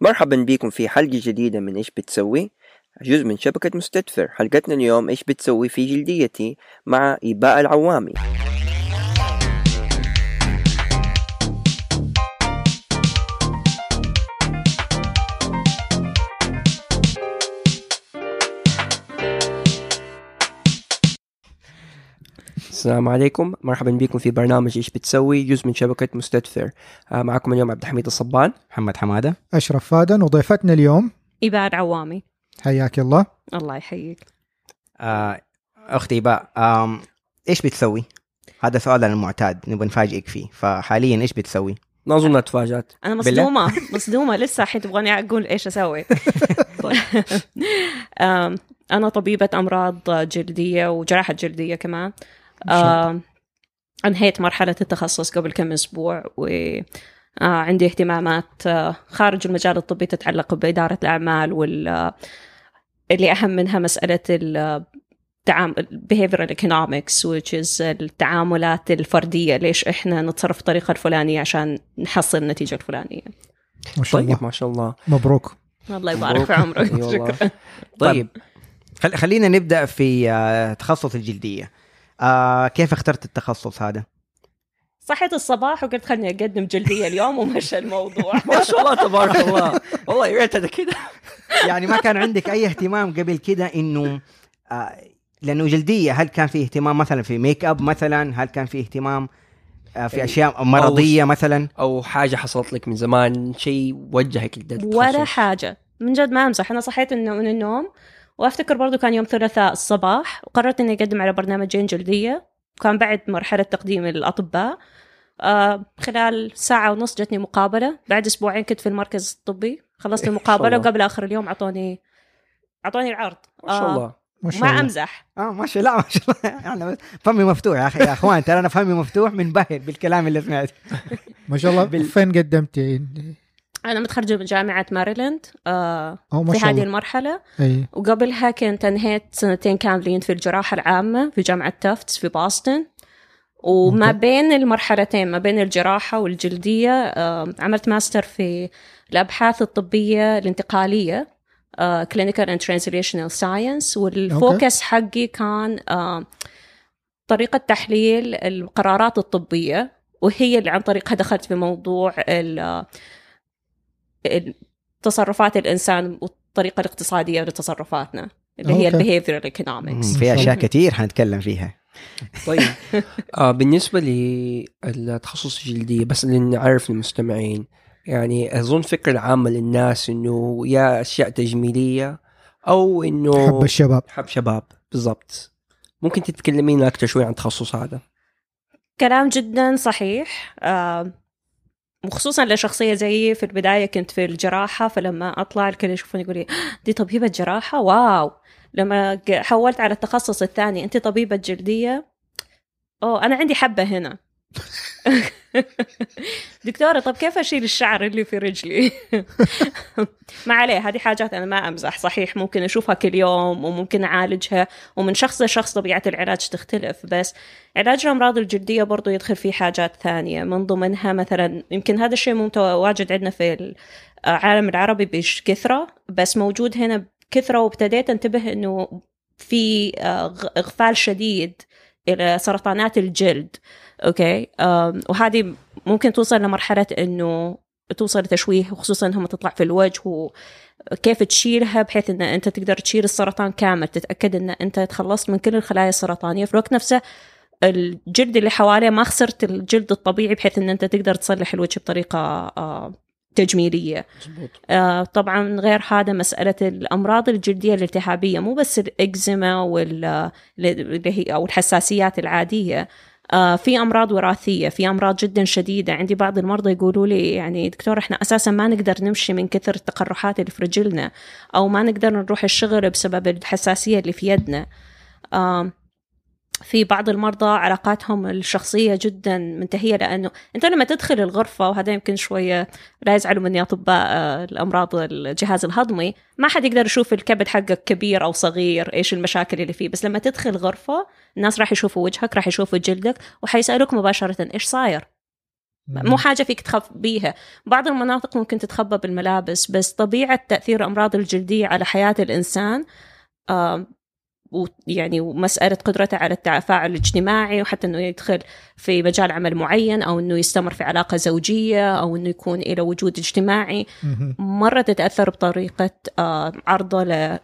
مرحبا بكم في حلقة جديدة من إيش بتسوي؟ جزء من شبكة مستدفر. حلقتنا اليوم إيش بتسوي في جلديتي مع إيباء العوامي. السلام عليكم. مرحبا بكم في برنامج إيش بتسوي؟ جزء من شبكة مستدفر. آه، معكم اليوم عبد الحميد الصبان. محمد حمادة. أشرف فادن. وضيفتنا اليوم إباء عوامي. حياك الله. الله يحييك. آه أختي باء آم إيش بتسوي؟ هذا سؤال المعتاد نبغى نفاجئك فيه. فحاليا إيش بتسوي؟ ما أظنها تفاجأت أنا بالله؟ مصدومة. مصدومة. لسه الحين تبغاني أقول إيش أسوي. طيب. أم، أنا طبيبة أمراض جلدية وجراحة جلدية كمان. أم، أنهيت مرحلة التخصص قبل كم أسبوع وعندي اهتمامات آه، خارج المجال الطبي تتعلق بإدارة الأعمال وال آه، اللي أهم منها مسألة التعامل behavioral economics which is التعاملات الفردية ليش إحنا نتصرف بالطريقة الفلانية عشان نحصل النتيجة الفلانية. ما شاء الله. طيب ما شاء الله. مبروك. الله يبارك في عمرك. أي والله. شكرا. طيب. خل... خلينا نبدأ في آه تخصص الجلدية. آه كيف اخترت التخصص هذا؟ صحيت الصباح وقلت خلني أقدم جلدية اليوم ومشى الموضوع ما شاء الله تبارك الله والله هذا كذا يعني ما كان عندك أي اهتمام قبل كده إنه آه لأنه جلدية هل كان في اهتمام مثلا في make up مثلا؟ هل كان في اهتمام آه في. أشياء مرضية مثلا؟ أو حاجة حصلت لك من زمان شيء وجهك لده التخصص. ولا حاجة من جد ما أمزح أنا صحيت إنه من النوم وأفتكر برضو كان يوم ثلاثاء الصباح وقررت إني أقدم على برنامجين جلدية. كان بعد مرحلة تقديم الأطباء. آه خلال ساعة ونص جتني مقابلة. بعد أسبوعين كنت في المركز الطبي. خلصت إيه، المقابلة الله. وقبل آخر اليوم أعطوني أعطوني العرض. ما شاء الله. ما شاء ما الله. أمزح. آه ما شاء الله. ما شاء الله. يعني فمي مفتوح يا أخي يا أخوان. ترى أنا فمي مفتوح منبهر بالكلام اللي سمعته. ما شاء الله. بال- فين قدمتي؟ أنا متخرجة من جامعة ماريلاند آه أو في هذه المرحلة. أي. وقبلها كنت انهيت سنتين كاملين في الجراحة العامة في جامعة تافتس في بوسطن. وما. بين المرحلتين ما بين الجراحة والجلدية آه، عملت ماستر في الأبحاث الطبية الانتقالية آه، Clinical and Translational Science. وال focus حقي كان آه، طريقة تحليل القرارات الطبية. وهي اللي عن طريقها دخلت في موضوع تصرفات الإنسان والطريقة الاقتصادية لتصرفاتنا اللي هي. ال behavioral economics في أشياء كثير حنتكلم فيها. طيب. آه بالنسبة للتخصص الجلدية بس اللي نعرف المستمعين يعني أظن فكرة العامه للناس إنه يا أشياء تجميلية أو إنه حب الشباب. حب شباب. بالضبط. ممكن تتكلمين أكثر شوي عن التخصص هذا؟ كلام جدا صحيح. آه، وخصوصا لشخصية زيي في البداية كنت في الجراحة فلما أطلع الكل يشوفوني يقولي "آه، دي طبيبة جراحة؟ واو! لما حولت على التخصص الثاني أنت طبيبة جلدية؟ أوه أنا عندي حبة هنا. دكتورة طب كيف أشيل الشعر اللي في رجلي؟ ما عليه هذه حاجات أنا ما أمزح صحيح ممكن أشوفها كل يوم وممكن أعالجها ومن شخص لشخص طبيعة العلاج تختلف بس علاج الأمراض الجلدية برضو يدخل فيه حاجات ثانية. من ضمنها مثلا يمكن هذا الشيء متواجد عندنا في العالم العربي بكثرة بس موجود هنا بكثرة وابتديت أنتبه إنه في آه، إغفال شديد إلى سرطانات الجلد. أوكي؟ وهذه ممكن توصل لمرحلة إنه توصل لتشويه وخصوصا انهم تطلع في الوجه وكيف تشيلها بحيث إن أنت تقدر تشيل السرطان كامل تتأكد إن أنت تخلصت من كل الخلايا السرطانية. في الوقت نفسه الجلد اللي حواليه ما خسرت الجلد الطبيعي بحيث إن أنت تقدر تصلح الوجه بطريقة آه، تجميلية. مظبوط. آه، طبعا غير هذا مسألة الأمراض الجلدية الالتهابية مو بس الإكزيما وال اللي هي أو الحساسيات العادية. آه، في أمراض وراثية في أمراض جدا شديدة. عندي بعض المرضى يقولوا لي يعني دكتور إحنا أساسا ما نقدر نمشي من كثر التقرحات اللي في رجلنا أو ما نقدر نروح الشغل بسبب الحساسية اللي في يدنا. في بعض المرضى علاقاتهم الشخصية جدا منتهية لأنه أنت لما تدخل الغرفة وهذا يمكن شوية لا يزعلوا مني أطباء آه، الأمراض الجهاز الهضمي ما حد يقدر يشوف الكبد حقك كبير أو صغير إيش المشاكل اللي فيه. بس لما تدخل غرفة الناس راح يشوفوا وجهك راح يشوفوا جلدك وحيسألوك مباشرة إيش صاير. مو حاجة فيك تخبيها بعض المناطق ممكن تتخبى بالملابس بس طبيعة تأثير الأمراض الجلدية على حياة الإنسان آه ويعني ومسألة قدرته على التفاعل الاجتماعي وحتى أنه يدخل في مجال عمل معين أو أنه يستمر في علاقة زوجية أو أنه يكون إلى وجود اجتماعي. مرة تتأثر بطريقة آه، عرضة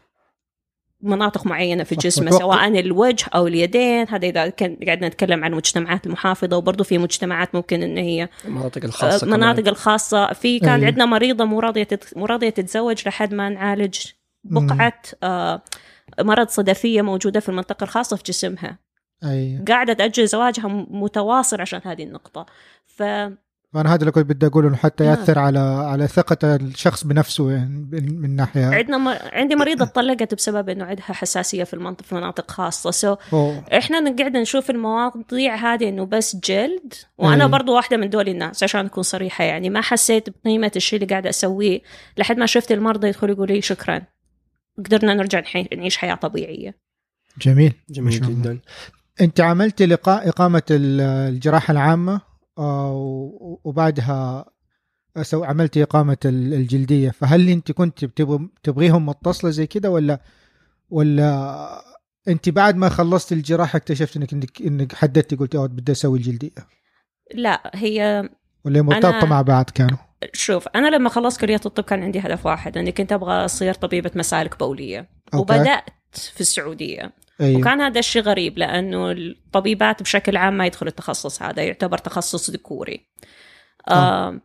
لمناطق معينة في جسمه سواء الوجه أو اليدين. هذا إذا كان قاعدين نتكلم عن المجتمعات المحافظة وبرضه في مجتمعات ممكن أن هي المناطق آه، الخاصة مناطق الخاصة. في كان أي. عندنا مريضة مو راضية مو راضية تتزوج لحد ما نعالج بقعة آه، مرض صدفية موجودة في المنطقة الخاصة في جسمها. أي. قاعدة تأجل زواجها متواصل عشان هذه النقطة. ف فانا هذا اللي كنت بدي أقوله إنه حتى نعم. يأثر على على ثقة الشخص بنفسه يعني من ناحية. عندنا م... عندي مريضة طلقت بسبب إنه عندها حساسية في المنطقة في مناطق خاصة. سو أوه. إحنا قاعدة نشوف المواضيع هذه إنه بس جلد. وأنا أي. برضو واحدة من دول الناس عشان أكون صريحة يعني ما حسيت بقيمة الشيء اللي قاعدة أسويه لحد ما شفت المرضى يدخلوا يقولوا لي شكرا. قدرنا نرجع نحي... نعيش حياة طبيعية. جميل. جميل الله. جدا. أنت عملت لقاء إقامة ال- الجراحة العامة آه، وبعدها so عملت إقامة ال- الجلدية. فهل أنت كنت تبغيهم متصلة زي كده ولا ولا أنت بعد ما خلصت الجراحة اكتشفت انك انك, إنك حددتي قلت آه بدي أسوي الجلدية؟ لا هي ولا مرتبطة أنا- مع بعض كانوا؟ شوف أنا لما خلصت كلية الطب كان عندي هدف واحد إني كنت أبغى أصير طبيبة مسالك بولية okay. وبدأت في السعودية أيوه وكان هذا الشيء غريب لأنه الطبيبات بشكل عام ما يدخلوا التخصص هذا يعتبر تخصص ذكوري آه. آه.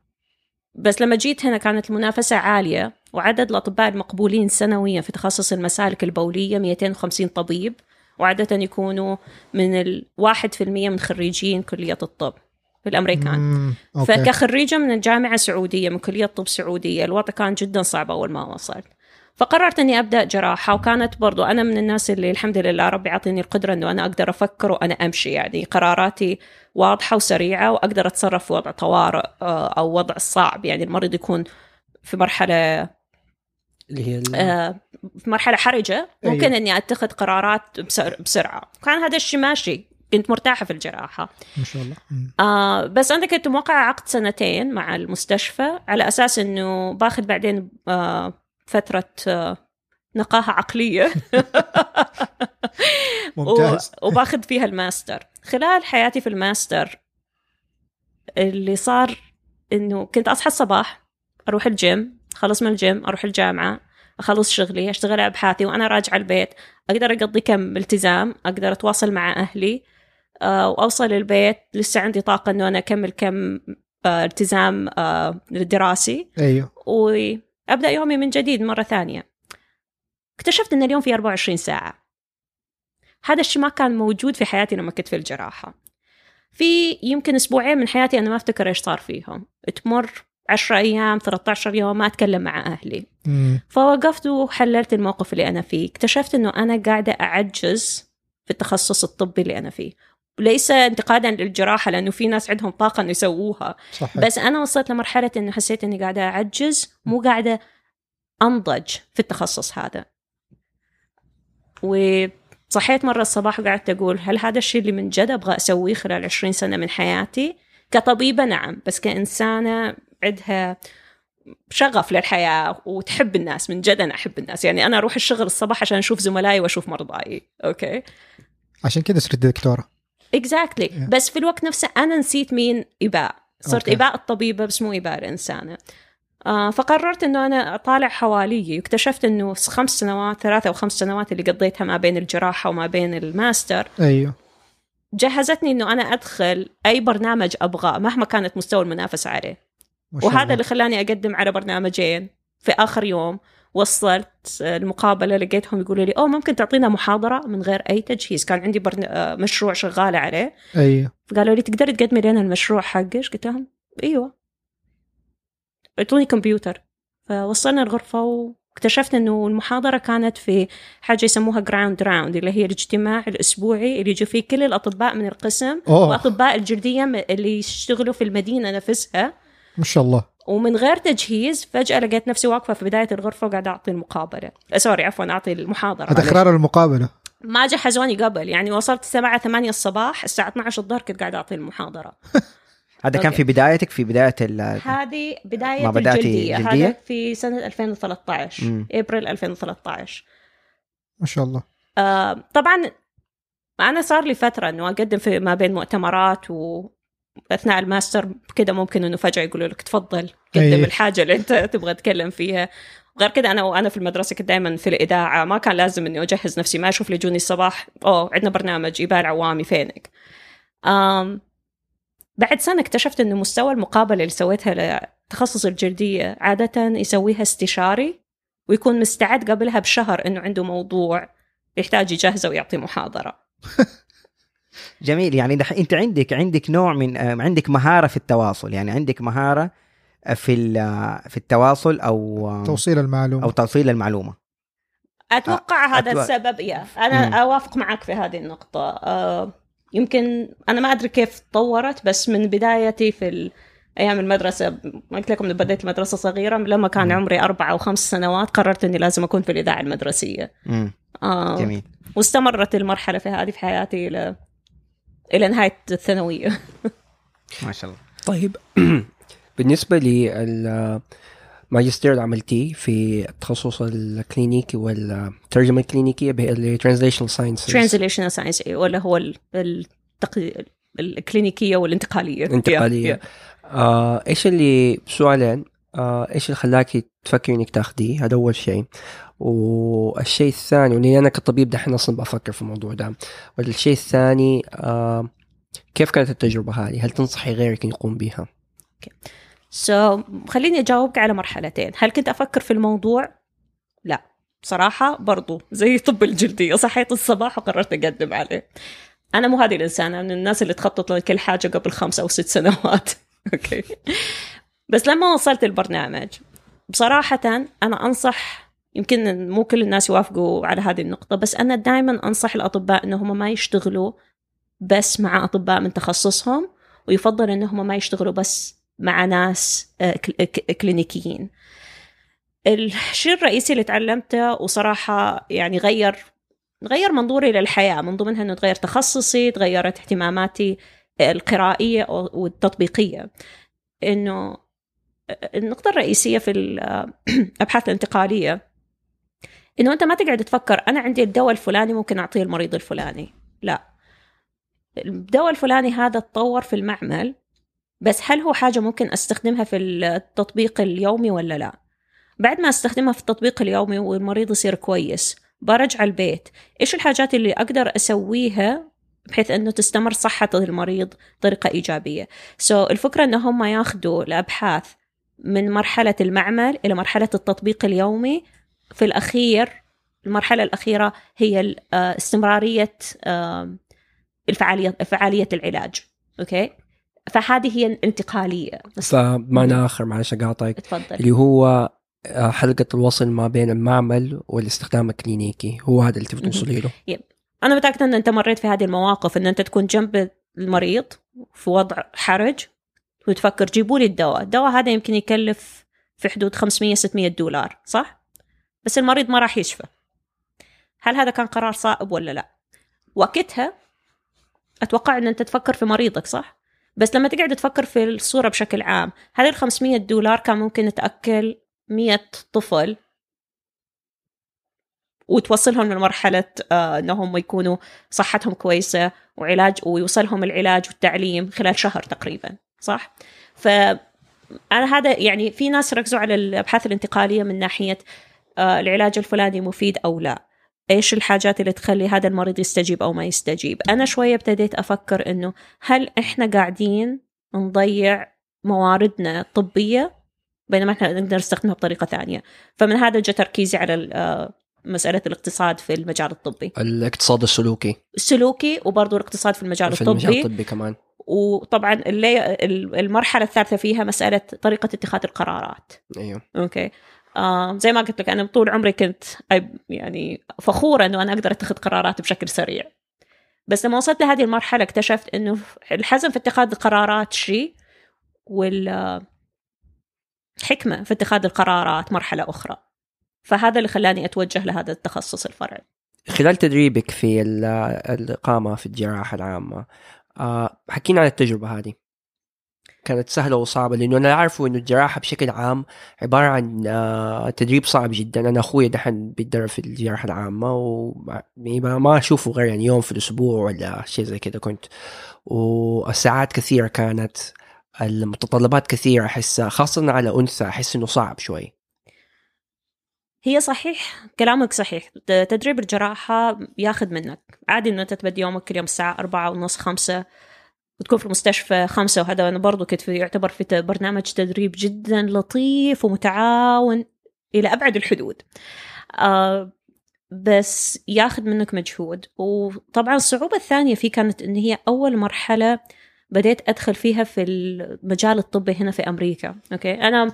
بس لما جيت هنا كانت المنافسة عالية وعدد الأطباء المقبولين سنويا في تخصص المسالك البولية 250 طبيب وعادة يكونوا من الواحد في المية من خريجين كلية الطب في الأمريكان. مم، أوكي. فكخريجة من الجامعة السعودية من كلية طب سعودية. الوضع كان جدا صعب أول ما وصلت. فقررت إني أبدأ جراحة وكانت برضو أنا من الناس اللي الحمد لله ربي يعطيني القدرة إنه أنا أقدر أفكر وأنا أمشي. يعني قراراتي واضحة وسريعة وأقدر أتصرف في وضع طوارئ آه، أو وضع صعب. يعني المريض يكون في مرحلة اللي هي آه، في مرحلة حرجة. ممكن أيوة. إني أتخذ قرارات بسر- بسرعة. كان هذا الشيء ماشي. كنت مرتاحة في الجراحة. ما شاء الله. آه بس أنا كنت موقعه عقد سنتين مع المستشفى على أساس إنه باخذ بعدين آه فترة آه نقاهة عقلية. ممتاز. وباخذ فيها الماستر. خلال حياتي في الماستر اللي صار إنه كنت أصحى الصباح أروح الجيم خلص من الجيم أروح الجامعة أخلص شغلي أشتغل أبحاثي وأنا راجعة البيت أقدر أقضي كم التزام أقدر أتواصل مع أهلي. وأوصل البيت. لسه عندي طاقة إنه أنا أكمل كم آه، التزام آه، دراسي. أيوه. وأبدأ يومي من جديد مرة ثانية. اكتشفت إن اليوم فيه 24 ساعة. هذا الشيء ما كان موجود في حياتي لما كنت في الجراحة. في يمكن أسبوعين من حياتي أنا ما أفتكر إيش صار فيهم. تمر 10 أيام 13 يوم ما أتكلم مع أهلي. مم. فوقفت وحللت الموقف اللي أنا فيه. اكتشفت إنه أنا قاعدة أعجز في التخصص الطبي اللي أنا فيه. ليس انتقادا للجراحة لأنه في ناس عندهم طاقة إنه يسووها. صح بس أنا وصلت لمرحلة إنه حسيت إني قاعدة أعجز مو قاعدة أنضج في التخصص هذا. وصحيت مرة الصباح وقعدت أقول هل هذا الشيء اللي من جد أبغى أسويه خلال 20 سنة من حياتي؟ كطبيبة نعم بس كإنسانة عندها شغف للحياة وتحب الناس من جد أنا أحب الناس. يعني أنا أروح الشغل الصباح عشان أشوف زملائي وأشوف مرضاي okay؟ عشان كده صرت دكتورة. exactly Yeah. بس في الوقت نفسه أنا نسيت مين إباء. صرت Okay. إباء الطبيبة بس مو إباء الإنسانة. آه فقررت إنه أنا أطالع حوالي واكتشفت إنه خمس سنوات ثلاثة أو خمس سنوات اللي قضيتها ما بين الجراحة وما بين الماستر. أيوه. جهزتني إنه أنا أدخل أي برنامج أبغاه مهما كانت مستوى المنافسة عليه. وهذا الله. اللي خلاني أقدم على برنامجين في آخر يوم. وصلت المقابلة لقيتهم يقولوا لي أوه ممكن تعطينا محاضرة من غير أي تجهيز. كان عندي برن... آه، مشروع شغاله عليه. أيوه فقالوا لي تقدري تقدمي لنا المشروع حقك؟ قلت لهم إيوه. أعطوني كمبيوتر. فوصلنا الغرفة واكتشفت إنه المحاضرة كانت في حاجة يسموها grand round اللي هي الاجتماع الأسبوعي اللي يجوا فيه كل الأطباء من القسم أوه. وأطباء الجلدية اللي يشتغلوا في المدينة نفسها. ما شاء الله ومن غير تجهيز فجأة لقيت نفسي واقفة في بداية الغرفة وقاعدة أعطي المقابلة آه، sorry عفوا أعطي المحاضرة هذا معلش. إقرار المقابلة ما جهزوني قبل يعني وصلت الساعة 8 الصباح الساعة 12 الظهر كنت قاعدة أعطي المحاضرة هذا كان. في بدايتك في بداية ال هذه بداية ما بدأتي الجلدية جلدية؟ هذا في سنة 2013 مم. ابريل 2013 ما شاء الله آه طبعا أنا صار لي فترة إنه أقدم في ما بين مؤتمرات و أثناء الماستر كده ممكن إنه فجأة يقولوا لك تفضل قدم أي. الحاجة اللي أنت تبغى تتكلم فيها. غير كده أنا وأنا في المدرسة كنت دائما في الإذاعة ما كان لازم إني أجهز نفسي ما أشوف لي يجوني الصباح أوه عندنا برنامج يبال عوامي فينك. آم بعد سنة اكتشفت إنه مستوى المقابلة اللي سويتها لتخصص الجلدية عادة يسويها استشاري ويكون مستعد قبلها بشهر إنه عنده موضوع يحتاج يجهزه ويعطي محاضرة. جميل. يعني دح انت عندك عندك نوع من آه، عندك مهارة في التواصل. يعني عندك مهارة آه، في ال- آه، في التواصل أو توصيل المعلومة. أو توصيل المعلومة. أتوقع هذا أتوقع- السبب يا. أنا مم. أوافق معك في هذه النقطة. آه، يمكن أنا ما أدري كيف تطورت بس من بدايتي في ال- أيام المدرسة ما قلت لكم بديت المدرسة صغيرة لما كان مم. عمري أربع أو خمس سنوات قررت إني لازم أكون في الإذاعة المدرسية. مم. آه، جميل. واستمرت المرحلة في هذه في حياتي إلى إلى نهاية الثانوية. ما شاء الله. طيب. بالنسبة لي الماجستير اللي عملتيه في التخصص الكلينيكي والترجمة الكلينيكية اللي translational sciences translational science ولا هو ال- التق... الكلينيكية والانتقالية. الانتقالية. Yeah, yeah. آه إيش اللي سؤالين؟ إيش اللي خلاكي تفكري إنك تاخديه هذا أول شيء. والشيء الثاني ولاني أنا كطبيب دحين أصلا بفكر في الموضوع ده. والشيء الثاني آه كيف كانت التجربة هذه؟ هل تنصحي غيرك يقوم بها؟ so so, خليني أجاوبك على مرحلتين. هل كنت أفكر في الموضوع؟ لا. بصراحة برضو زي طب الجلدية. صحيت الصباح وقررت أقدم عليه. أنا مو هذه الإنسانة من الناس اللي تخطط لكل حاجة قبل خمس أو ست سنوات. أوكي. بس لما وصلت البرنامج بصراحة أنا أنصح يمكن مو كل الناس يوافقوا على هذه النقطة بس أنا دائما أنصح الأطباء أنهم ما يشتغلوا بس مع أطباء من تخصصهم ويفضل أنهم ما يشتغلوا بس مع ناس آه، كلينيكيين. الشيء الرئيسي اللي تعلمته وصراحة يعني غير غير منظوري للحياة من ضمنها أنه تغير تخصصي تغيرت اهتماماتي القرائية والتطبيقية. أنه النقطة الرئيسية في الأبحاث الانتقالية أنه أنت ما تقعد تفكر أنا عندي الدواء الفلاني ممكن أعطيه المريض الفلاني. لا. الدواء الفلاني هذا تطور في المعمل بس هل هو حاجة ممكن أستخدمها في التطبيق اليومي ولا لا؟ بعد ما أستخدمها في التطبيق اليومي والمريض يصير كويس برجع البيت إيش الحاجات اللي أقدر أسويها بحيث أنه تستمر صحة المريض بطريقة إيجابية؟ سو so, الفكرة أن هم ياخدوا الأبحاث من مرحلة المعمل إلى مرحلة التطبيق اليومي. في الأخير المرحلة الأخيرة هي آه، استمرارية آه، الفعالية فعالية العلاج. أوكي؟ فهذه هي الانتقالية. فمعنى آخر معلش أقاطعك. تفضل. اللي هو آه، حلقة الوصل ما بين المعمل والاستخدام الكلينيكي. هو هذا اللي تبي توصلي له؟ أنا متأكدة إن أنت مريت في هذه المواقف إن أنت تكون جنب المريض في وضع حرج. وتفكر جيبوا لي الدواء. الدواء هذا يمكن يكلف في حدود 500 600 دولار صح؟ بس المريض ما راح يشفى. هل هذا كان قرار صائب ولا لا؟ وقتها أتوقع إن أنت تفكر في مريضك صح؟ بس لما تقعد تفكر في الصورة بشكل عام هل ال 500 دولار كان ممكن تأكل 100 طفل وتوصلهم لمرحلة آه إنهم يكونوا صحتهم كويسة وعلاج ويوصلهم العلاج والتعليم خلال شهر تقريبا؟ صح؟ ف أنا هذا يعني في ناس ركزوا على الأبحاث الانتقالية من ناحية آه العلاج الفلاني مفيد أو لا. إيش الحاجات اللي تخلي هذا المريض يستجيب أو ما يستجيب؟ أنا شوية ابتديت أفكر إنه هل إحنا قاعدين نضيع مواردنا الطبية؟ بينما إحنا نقدر نستخدمها بطريقة ثانية. فمن هذا جاء تركيزي على آه، مسألة الاقتصاد في المجال الطبي. الاقتصاد السلوكي. السلوكي وبرضه الاقتصاد في المجال في المجال الطبي. الطبي كمان. وطبعا اللي المرحلة الثالثة فيها مسألة طريقة اتخاذ القرارات. أيوه. أوكي. آه زي ما قلت لك أنا طول عمري كنت يعني فخورة إنه أنا أقدر أتخذ قرارات بشكل سريع. بس لما وصلت لهذه المرحلة اكتشفت إنه الحزم في اتخاذ القرارات شيء والحكمه في اتخاذ القرارات مرحلة أخرى. فهذا اللي خلاني أتوجه لهذا التخصص الفرعي. خلال تدريبك في ال- الإقامة في الجراحة العامة حكينا عن التجربة هذه. كانت سهلة وصعبة لأنه أنا عارفه إنه الجراحة بشكل عام عبارة عن آه، تدريب صعب جدا. أنا أخوي دحين بيتدرب في الجراحة العامة وما ما أشوفه غير يعني يوم في الأسبوع ولا شيء زي كذا كنت. والساعات كثيرة كانت المتطلبات كثيرة احسها خاصة على أنثى أحس إنه صعب شوي. هي صحيح كلامك صحيح. تدريب الجراحة ياخذ منك. عادي إنه أنت تبدي يومك كل يوم الساعة أربعة ونص خمسة وتكون في المستشفى خمسة وهذا أنا برضو كنت في يعتبر في برنامج تدريب جدا لطيف ومتعاون إلى أبعد الحدود. آه بس ياخذ منك مجهود. وطبعا الصعوبة الثانية فيه كانت إن هي أول مرحلة بديت أدخل فيها في المجال الطبي هنا في أمريكا. أوكي؟ أنا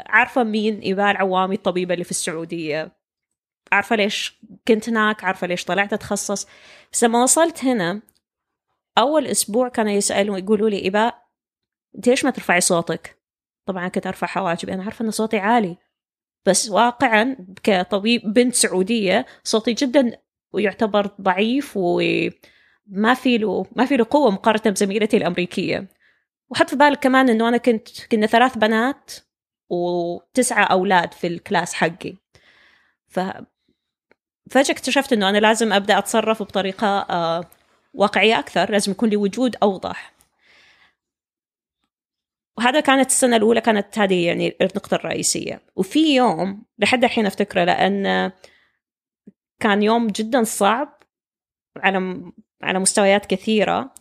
عارفة مين إيبال عوامي الطبيبة اللي في السعودية؟ عارفة ليش كنت هناك؟ عارفة ليش طلعت أتخصص؟ بس لما وصلت هنا أول أسبوع كانوا يسألوا يقولوا لي إيباء أنت ليش ما ترفعي صوتك؟ طبعا كنت أرفع حواجبي أنا عارفة أن صوتي عالي. بس واقعا كطبيب بنت سعودية صوتي جدا ويعتبر ضعيف وما في له ما في له قوة مقارنة بزميلتي الأمريكية. وحط في بالك كمان إنه أنا كنت كنا ثلاث بنات. وتسعة أولاد في الكلاس حقي. ف فجأة اكتشفت إنه أنا لازم أبدأ أتصرف بطريقة آه، واقعية أكثر لازم يكون لي وجود أوضح. وهذا كانت السنة الأولى كانت هذه يعني النقطة الرئيسية. وفي يوم لحد الحين أفتكره لأن كان يوم جدا صعب على على مستويات كثيرة.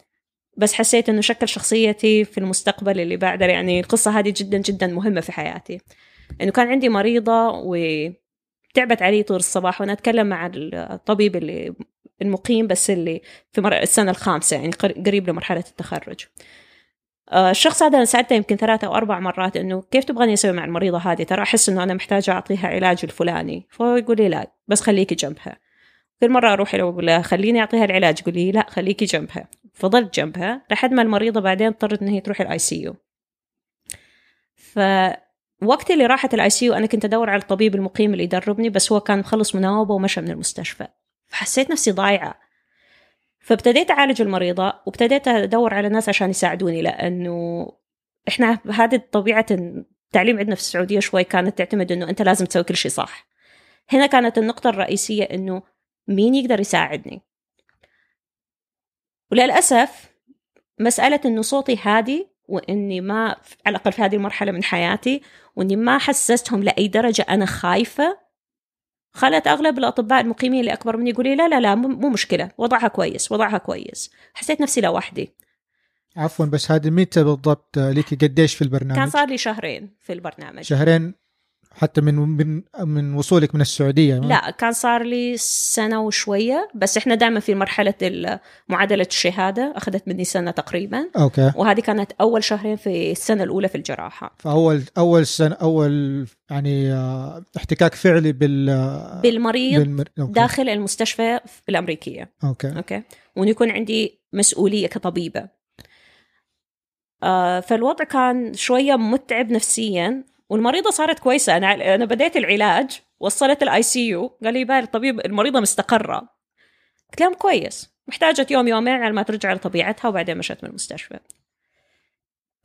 بس حسيت إنه شكل شخصيتي في المستقبل اللي بعده يعني القصة هذه جدا جدا مهمة في حياتي. إنه كان عندي مريضة وتعبت علي طول الصباح وأنا أتكلم مع الطبيب اللي المقيم بس اللي في السنة الخامسة يعني قريب لمرحلة التخرج. آه، الشخص هذا أنا سالته يمكن ثلاثة أو أربع مرات إنه كيف تبغاني أسوي مع المريضة هذه؟ ترى أحس إنه أنا محتاجة أعطيها علاج الفلاني. فهو يقول لي لا بس خليكي جنبها. كل مرة أروح له وأقول لها خليني أعطيها العلاج يقول لي لا خليكي جنبها. فضلت جنبها لحد ما المريضة بعدين اضطرت إن هي تروح ال ICU فوقت اللي راحت ال ICU أنا كنت أدور على الطبيب المقيم اللي يدربني بس هو كان مخلص مناوبة ومشى من المستشفى. فحسيت نفسي ضايعة. فابتديت أعالج المريضة وابتديت أدور على ناس عشان يساعدوني لأنه إحنا هذه طبيعة التعليم عندنا في السعودية شوي كانت تعتمد إنه أنت لازم تسوي كل شيء صح. هنا كانت النقطة الرئيسية إنه مين يقدر يساعدني؟ وللأسف مسألة إنه صوتي هادي وإني ما على الأقل في هذه المرحلة من حياتي وإني ما حسستهم لأي درجة أنا خايفة خلت أغلب الأطباء المقيمين اللي أكبر مني يقولوا لا لا لا مو مشكلة وضعها كويس وضعها كويس. حسيت نفسي لوحدي عفوا بس هذه متى بالضبط؟ ليكي قديش في البرنامج؟ كان صار لي شهرين في البرنامج. شهرين حتى من من من وصولك من السعودية لا كان صار لي سنة وشوية بس إحنا دائما في مرحلة معادله الشهادة أخذت مني سنة تقريبا. أوكي. وهذه كانت أول شهرين في السنة الأولى في الجراحة. فأول أول سنة أول يعني آه، احتكاك فعلي بال بالمريض بالمر... أوكي. داخل المستشفى الأمريكية. أوكي. أوكي. وان يكون عندي مسؤولية كطبيبة. آه فالوضع كان شوية متعب نفسيا والمريضة صارت كويسة. أنا أنا بديت العلاج وصلت ال ICU قال لي بال الطبيب المريضة مستقرة. قلت كويس. محتاجة يوم يومين على ما ترجع لطبيعتها وبعدين مشت من المستشفى.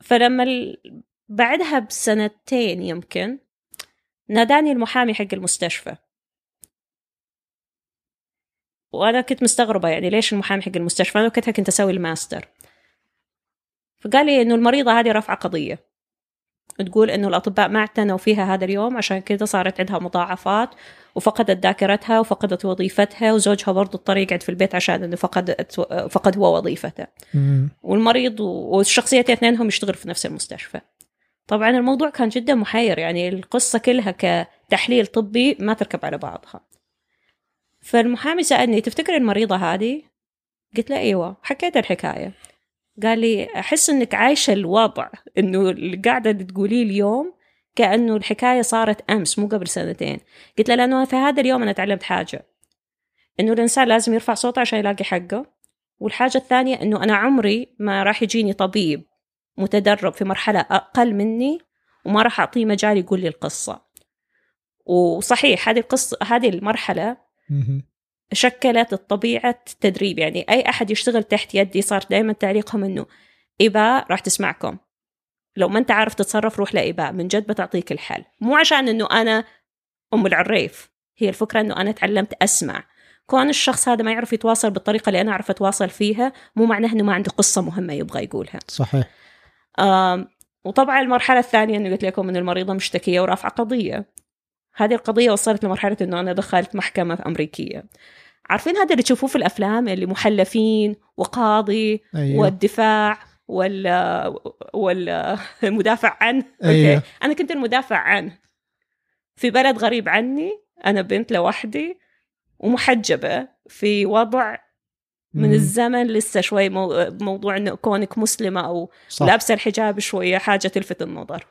فلما ال... بعدها بسنتين يمكن ناداني المحامي حق المستشفى. وأنا كنت مستغربة يعني ليش المحامي حق المستشفى؟ أنا وقتها كنت أسوي الماستر. فقال لي إنه المريضة هذه رافعه قضية. تقول إنه الأطباء ما اعتنوا فيها هذا اليوم عشان كذا صارت عندها مضاعفات وفقدت ذاكرتها وفقدت وظيفتها وزوجها برضه اضطر يقعد في البيت عشان إنه فقد فقد هو وظيفته. والمريض والشخصيتين اثنينهم يشتغل في نفس المستشفى. طبعا الموضوع كان جدا محير يعني القصة كلها كتحليل طبي ما تركب على بعضها. فالمحامي سألني تفتكر المريضة هذه؟ قلت له أيوة. حكيت الحكاية. قال لي أحس إنك عايشة الوضع إنه اللي قاعدة تقوليه اليوم كأنه الحكاية صارت أمس مو قبل سنتين. قلت له لأنه في هذا اليوم أنا تعلمت حاجة إنه الإنسان لازم يرفع صوته عشان يلاقي حقه والحاجة الثانية إنه أنا عمري ما راح يجيني طبيب متدرب في مرحلة أقل مني وما راح أعطيه مجال يقول لي القصة. وصحيح هذه القصة هذه المرحلة شكلت الطبيعة التدريب يعني أي أحد يشتغل تحت يدي صار دائما تعليقهم إنه إبا راح تسمعكم. لو ما أنت عارف تتصرف روح لإباء من جد بتعطيك الحل. مو عشان إنه أنا أم العريف. هي الفكرة إنه أنا تعلمت أسمع. كون الشخص هذا ما يعرف يتواصل بالطريقة اللي أنا أعرف أتواصل فيها مو معناه إنه ما عنده قصة مهمة يبغى يقولها. صحيح. وطبعا المرحلة الثانية إنه قلت لكم إن المريضة مشتكية ورافعة قضية. هذه القضية وصلت لمرحلة إنه أنا دخلت محكمة أمريكية عارفين هذا اللي تشوفوه في الأفلام اللي محلفين وقاضي أيوه والدفاع ولا ولا المدافع عنه أيوة. أوكي. أنا كنت المدافع عنه في بلد غريب عني أنا بنت لوحدي ومحجبة في وضع من مم. الزمن لسه شوي مو... موضوع إنه كونك مسلمة أو صح. لابسة الحجاب شوية حاجة تلفت النظر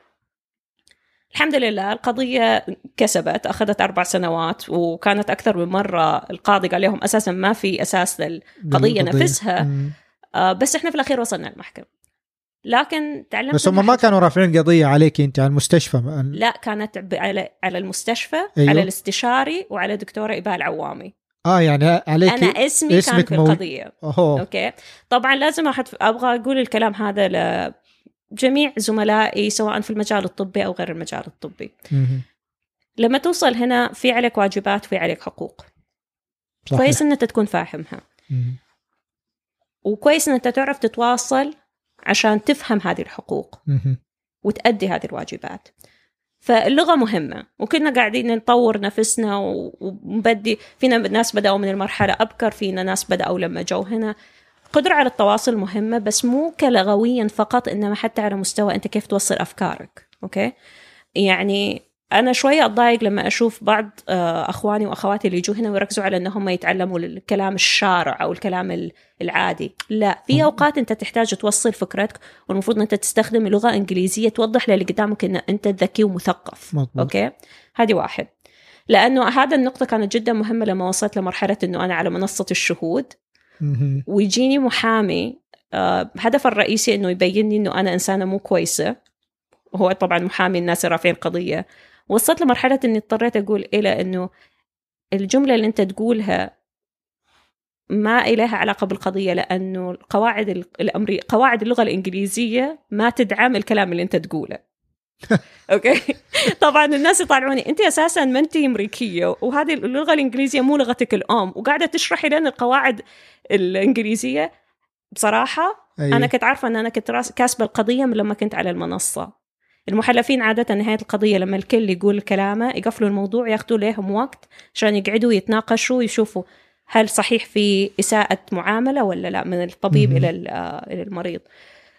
الحمد لله القضية كسبت أخذت أربع سنوات وكانت أكثر من مرة القاضي قال لهم أساسا ما في أساس للقضية نفسها. آه، بس إحنا في الأخير وصلنا المحكمة. لكن تعلمت بس هم ما كانوا رافعين قضية عليك أنت على المستشفى؟ لا كانت على على المستشفى أيوه. على الاستشاري وعلى دكتورة إباء العوامي. آه يعني عليك أنا اسمي كان في. القضية. أوه. أوكي. طبعا لازم أحد أبغى أقول الكلام هذا لجميع زملائي سواء في المجال الطبي أو غير المجال الطبي. لما توصل هنا في عليك واجبات وفي عليك حقوق صحيح. كويس ان انت تكون فاهمها. وكويس ان انت تعرف تتواصل عشان تفهم هذه الحقوق. وتأدي هذه الواجبات فاللغة مهمة وكنا قاعدين نطور نفسنا و- ونبدي فينا ناس بدأوا من المرحلة أبكر فينا ناس بدأوا لما جو هنا قدرة على التواصل مهمة بس مو كلغويا فقط إنما حتى على مستوى أنت كيف توصل أفكارك. أوكي؟ يعني أنا شوية أتضايق لما أشوف بعض آه، أخواني وأخواتي اللي يجوا هنا ويركزوا على أنهم يتعلموا الكلام الشارع أو الكلام ال- العادي. لا في أوقات أنت تحتاج توصل فكرتك والمفروض أن أنت تستخدم لغة إنجليزية توضح للي قدامك أن أنت ذكي ومثقف. مضبوط. أوكي؟ هذه واحد. لأنه هذا النقطة كانت جدا مهمة لما وصلت لمرحلة أنه أنا على منصة الشهود. ويجيني محامي آه، هدف الرئيسي إنه يبين لي إنه أنا إنسانة مو كويسة. وهو طبعا محامي الناس رافعين قضية. وصلت لمرحلة إني اضطريت أقول إلى إنه الجملة اللي أنت تقولها ما إليها علاقة بالقضية لأنه القواعد ال- الأمري قواعد اللغة الإنجليزية ما تدعم الكلام اللي أنت تقوله. أوكي طبعا الناس يطالعوني أنت أساسا ما أنت أمريكية وهذه اللغة الإنجليزية مو لغتك الأم وقاعدة تشرحي لنا القواعد الإنجليزية بصراحة أيوة. أنا كنت عارفة إن أنا كنت كاسبة القضية من لما كنت على المنصة المحلفين عادة نهاية القضية لما الكل يقول كلامه يقفلوا الموضوع ياخذوا لهم وقت عشان يقعدوا يتناقشوا يشوفوا هل صحيح في إساءة معاملة ولا لا من الطبيب. إلى إلى المريض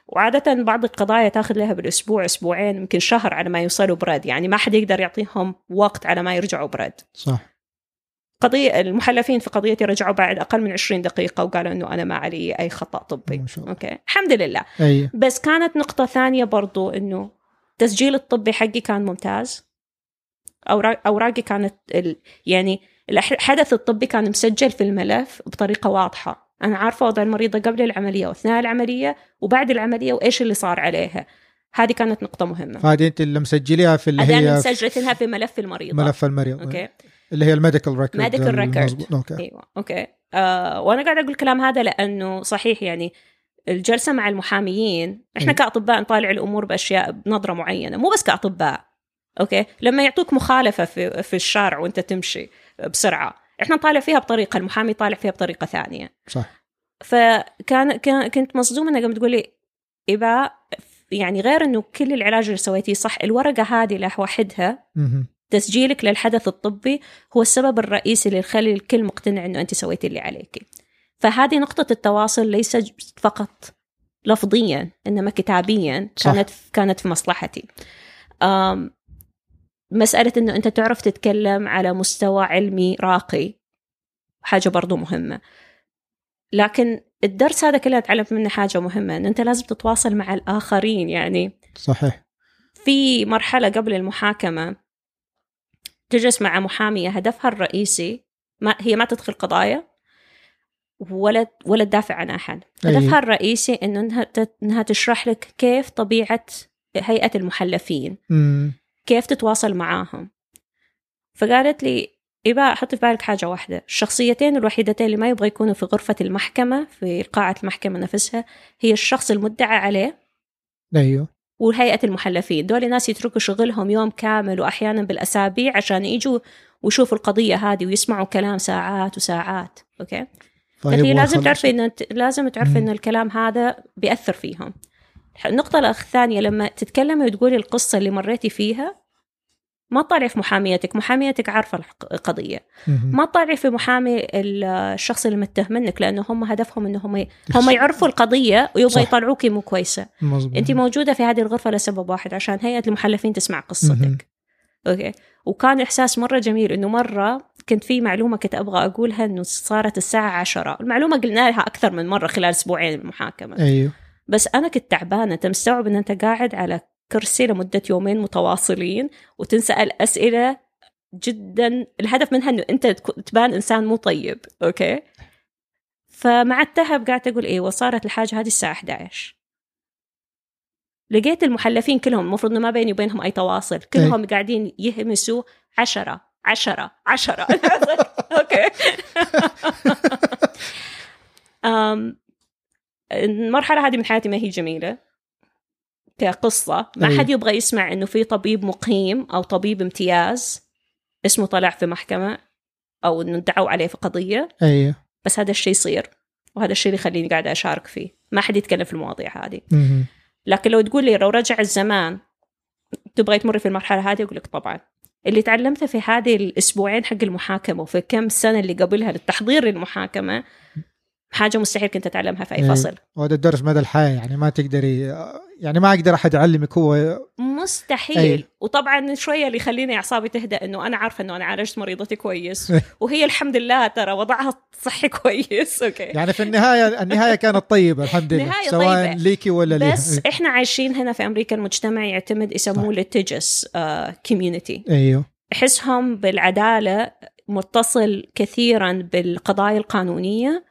وعادة بعض القضايا تاخذ لها بالأسبوع أسبوعين يمكن شهر على ما يوصلوا برد يعني ما حد يقدر يعطيهم وقت على ما يرجعوا برد صح. قضية المحلفين في قضيتي رجعوا بعد أقل من 20 دقيقة وقالوا إنه أنا ما علي أي خطأ طبي. ما شاء الله. أوكي. الحمد لله. أيوه بس كانت نقطة ثانية برضو إنه تسجيل الطبي حقي كان ممتاز. أوراق أوراقي كانت ال... يعني الحدث الطبي كان مسجل في الملف بطريقة واضحة. أنا عارفة وضع المريضة قبل العملية وأثناء العملية وبعد العملية وإيش اللي صار عليها. هذه كانت نقطة مهمة. هذه أنت اللي مسجليها في اللي هي مسجلت لها في ملف المريضة. ملف المريض. أوكي. اللي هي ال medical record. المظبوط. أوكي. أيوه. أوكي. آه وأنا قاعدة أقول الكلام هذا لأنه صحيح يعني الجلسة مع المحاميين إحنا أي. كأطباء نطالع الأمور بأشياء بنظرة معينة مو بس كأطباء. أوكي. لما يعطوك مخالفة في في الشارع وأنت تمشي بسرعة إحنا نطالع فيها بطريقة المحامي يطالع فيها بطريقة ثانية صح فكان كان كنت مصدومة انها قامت تقول لي إبا يعني غير إنه كل العلاج اللي سويتيه صح الورقة هذه لوحدها. تسجيلك للحدث الطبي هو السبب الرئيسي اللي يخلي الكل مقتنع إنه أنت سويتي اللي عليك فهذه نقطة التواصل ليس ج- فقط لفظيا إنما كتابيا صح. كانت كانت في مصلحتي. مسألة إنه أنت تعرف تتكلم على مستوى علمي راقي حاجة برضو مهمة. لكن الدرس هذا كله تعلمت منه حاجة مهمة انه أنت لازم تتواصل مع الآخرين يعني صحيح في مرحلة قبل المحاكمة تجلس مع محامية هدفها الرئيسي ما هي ما تدخل قضايا ولا ولا تدافع عن أحد. هدفها الرئيسي إنه إنها ت- إنها تشرح لك كيف طبيعة هيئة المحلفين مم. كيف تتواصل معاهم. فقالت لي إبا حط في بالك حاجة واحدة. الشخصيتين الوحيدتين اللي ما يبغى يكونوا في غرفة المحكمة في قاعة المحكمة نفسها هي الشخص المدعى عليه. أيوه. وهيئة المحلفين. دول ناس يتركوا شغلهم يوم كامل وأحيانا بالأسابيع عشان يجوا ويشوفوا القضية هذه ويسمعوا كلام ساعات وساعات. أوكي؟ فهي فيبغوا لازم. تعرفي انه لازم تعرفي. انه الكلام هذا بيأثر فيهم. النقطة الثانية لما تتكلمي وتقولي القصة اللي مريتي فيها ما في محاميتك. محاميتك عارفة القضية. ما تطلعي في محامي ال- الشخص اللي متهم منك لأنه هم هدفهم أنه هم هم يعرفوا القضية ويبغوا. يطلعوكي مو كويسة. أنت موجودة في هذه الغرفة لسبب واحد عشان هيئة المحلفين تسمع. قصتك. أوكي؟ وكان إحساس مرة جميل إنه مرة كنت في معلومة كنت أبغى أقولها إنه صارت الساعة عشرة. المعلومة قلنا لها أكثر من مرة خلال أسبوعين المحاكمة. أيوه. بس أنا كنت تعبانة. أنت مستوعب إن أنت قاعد على كرسي لمدة يومين متواصلين وتنسأل أسئلة جدا. الهدف منها إنه أنت تبان إنسان مو طيب أوكي؟ فمع التعب قاعد أقول إيه وصارت الحاجة هذه الساعة 11 لقيت المحلفين كلهم المفروض إنه ما بيني وبينهم أي تواصل كلهم قاعدين يهمسوا عشرة عشرة عشرة. أوكي. أم، المرحلة هذه من حياتي ما هي جميلة. كقصة ما. حد يبغى يسمع إنه في طبيب مقيم أو طبيب امتياز اسمه طلع في محكمة أو إنه ادعوا عليه في قضية. أيوه بس هذا الشيء يصير وهذا الشيء اللي يخليني قاعدة أشارك فيه. ما حد يتكلم في المواضيع هذه. لكن لو تقول لي لو رجع الزمان تبغي تمري في المرحلة هذه؟ أقول لك طبعا. اللي تعلمته في هذه الأسبوعين حق المحاكمة وفي كم سنة اللي قبلها للتحضير للمحاكمة حاجة مستحيل كنت أتعلمها في أي إيه. فصل. وهذا الدرس مدى الحياة يعني ما تقدري يعني ما أقدر أحد يعلمك هو. مستحيل. أي. وطبعا شوية اللي يخليني أعصابي تهدى إنه أنا عارفة إنه أنا عالجت مريضتي كويس. إيه. وهي الحمد لله ترى وضعها صحي كويس. أوكي. يعني في النهاية النهاية كانت طيبة الحمد لله. نهاية سواء طيبة. ليكي ولا ليها بس إحنا عايشين هنا في أمريكا المجتمع يعتمد يسموه litigious community أيوه. أحسهم بالعدالة متصل كثيرا بالقضايا القانونية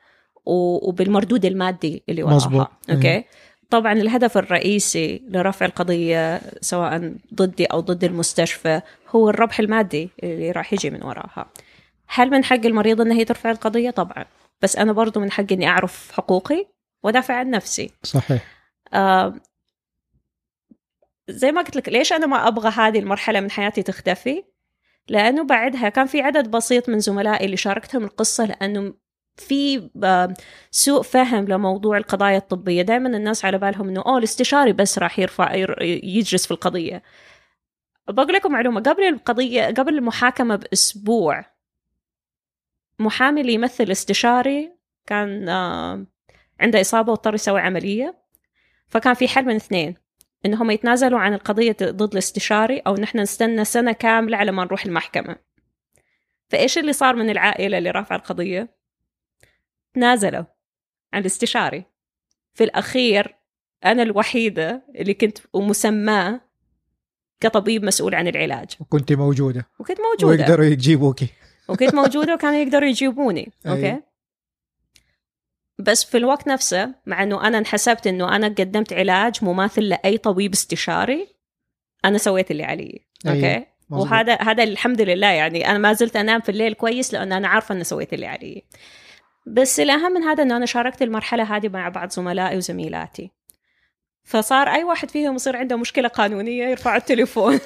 وبالمردود المادي اللي وراها. مظبوط. أوكي؟ طبعا الهدف الرئيسي لرفع القضية سواء ضدي أو ضد المستشفى هو الربح المادي اللي راح يجي من وراها. هل من حق المريض انها هي ترفع القضية؟ طبعا. بس أنا برضو من حقي إني أعرف حقوقي وأدافع عن نفسي. صحيح. آه، زي ما قلت لك ليش أنا ما أبغى هذه المرحلة من حياتي تختفي؟ لأنه بعدها كان في عدد بسيط من زملائي اللي شاركتهم القصة لأنه في سوء فهم لموضوع القضايا الطبية. دائما الناس على بالهم إنه اوه الاستشاري بس راح يرفع ير- يجلس في القضية. بقول لكم معلومة قبل القضية قبل المحاكمة بأسبوع محامي اللي يمثل استشاري كان عنده إصابة واضطر يسوي عملية. فكان في حل من اثنين انهم يتنازلوا عن القضية ضد الاستشاري أو نحن نستنى سنة كاملة على ما نروح المحكمة. فإيش اللي صار من العائلة اللي رافعه القضية؟ تنازلوا عن الاستشاري في الأخير أنا الوحيدة اللي كنت مسماه كطبيب مسؤول عن العلاج. وكنت موجودة. وكنت موجودة. ويقدروا يجيبوكي. وكنت موجودة وكانوا يقدروا يجيبوني. أوكي؟ أيوة. بس في الوقت نفسه مع إنه أنا انحسبت إنه أنا قدمت علاج مماثل لأي طبيب استشاري أنا سويت اللي علي. أيوة. أوكي. وهذا هذا الحمد لله يعني أنا ما زلت أنام في الليل كويس لأن أنا عارفة إني سويت اللي علي. بس الأهم من هذا إنه أنا شاركت المرحلة هذه مع بعض زملائي وزميلاتي. فصار أي واحد فيهم يصير عنده مشكلة قانونية يرفع التليفون.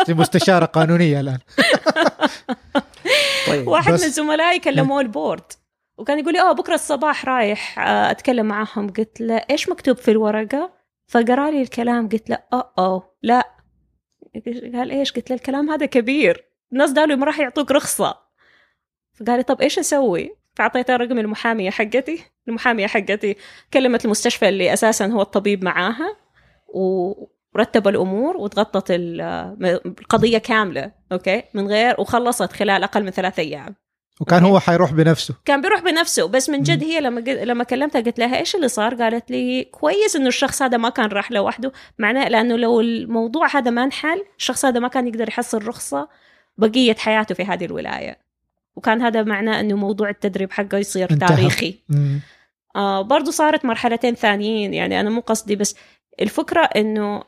انت مستشارة قانونية الآن. طيب واحد بس- من زملائي كلموه البورد وكان يقول لي آه بكرة الصباح رايح آه، أتكلم معاهم قلت له إيش مكتوب في الورقة؟ فقرأ لي الكلام قلت له آه آه لا. قال إيش؟ قلت له الكلام هذا كبير الناس قالوا ما راح يعطوك رخصة. فقال لي طب إيش أسوي؟ فأعطيته رقم المحامية حقتي. المحامية حقتي كلمت المستشفى اللي أساسا هو الطبيب معاها ورتب الأمور وتغطت ال- القضية كاملة أوكي؟ من غير وخلصت خلال أقل من ثلاثة أيام. وكان هو حيروح بنفسه. كان بيروح بنفسه بس من جد هي لما قل- لما كلمتها قلت لها إيش اللي صار؟ قالت لي كويس إنه الشخص هذا ما كان راح لوحده معناه لأنه لو الموضوع هذا ما انحل الشخص هذا ما كان يقدر يحصل رخصة بقية حياته في هذه الولاية. وكان هذا معناه إنه موضوع التدريب حقه يصير انتهى. تاريخي مم. آه برضو صارت مرحلتين ثانيين يعني أنا مو قصدي بس الفكرة إنه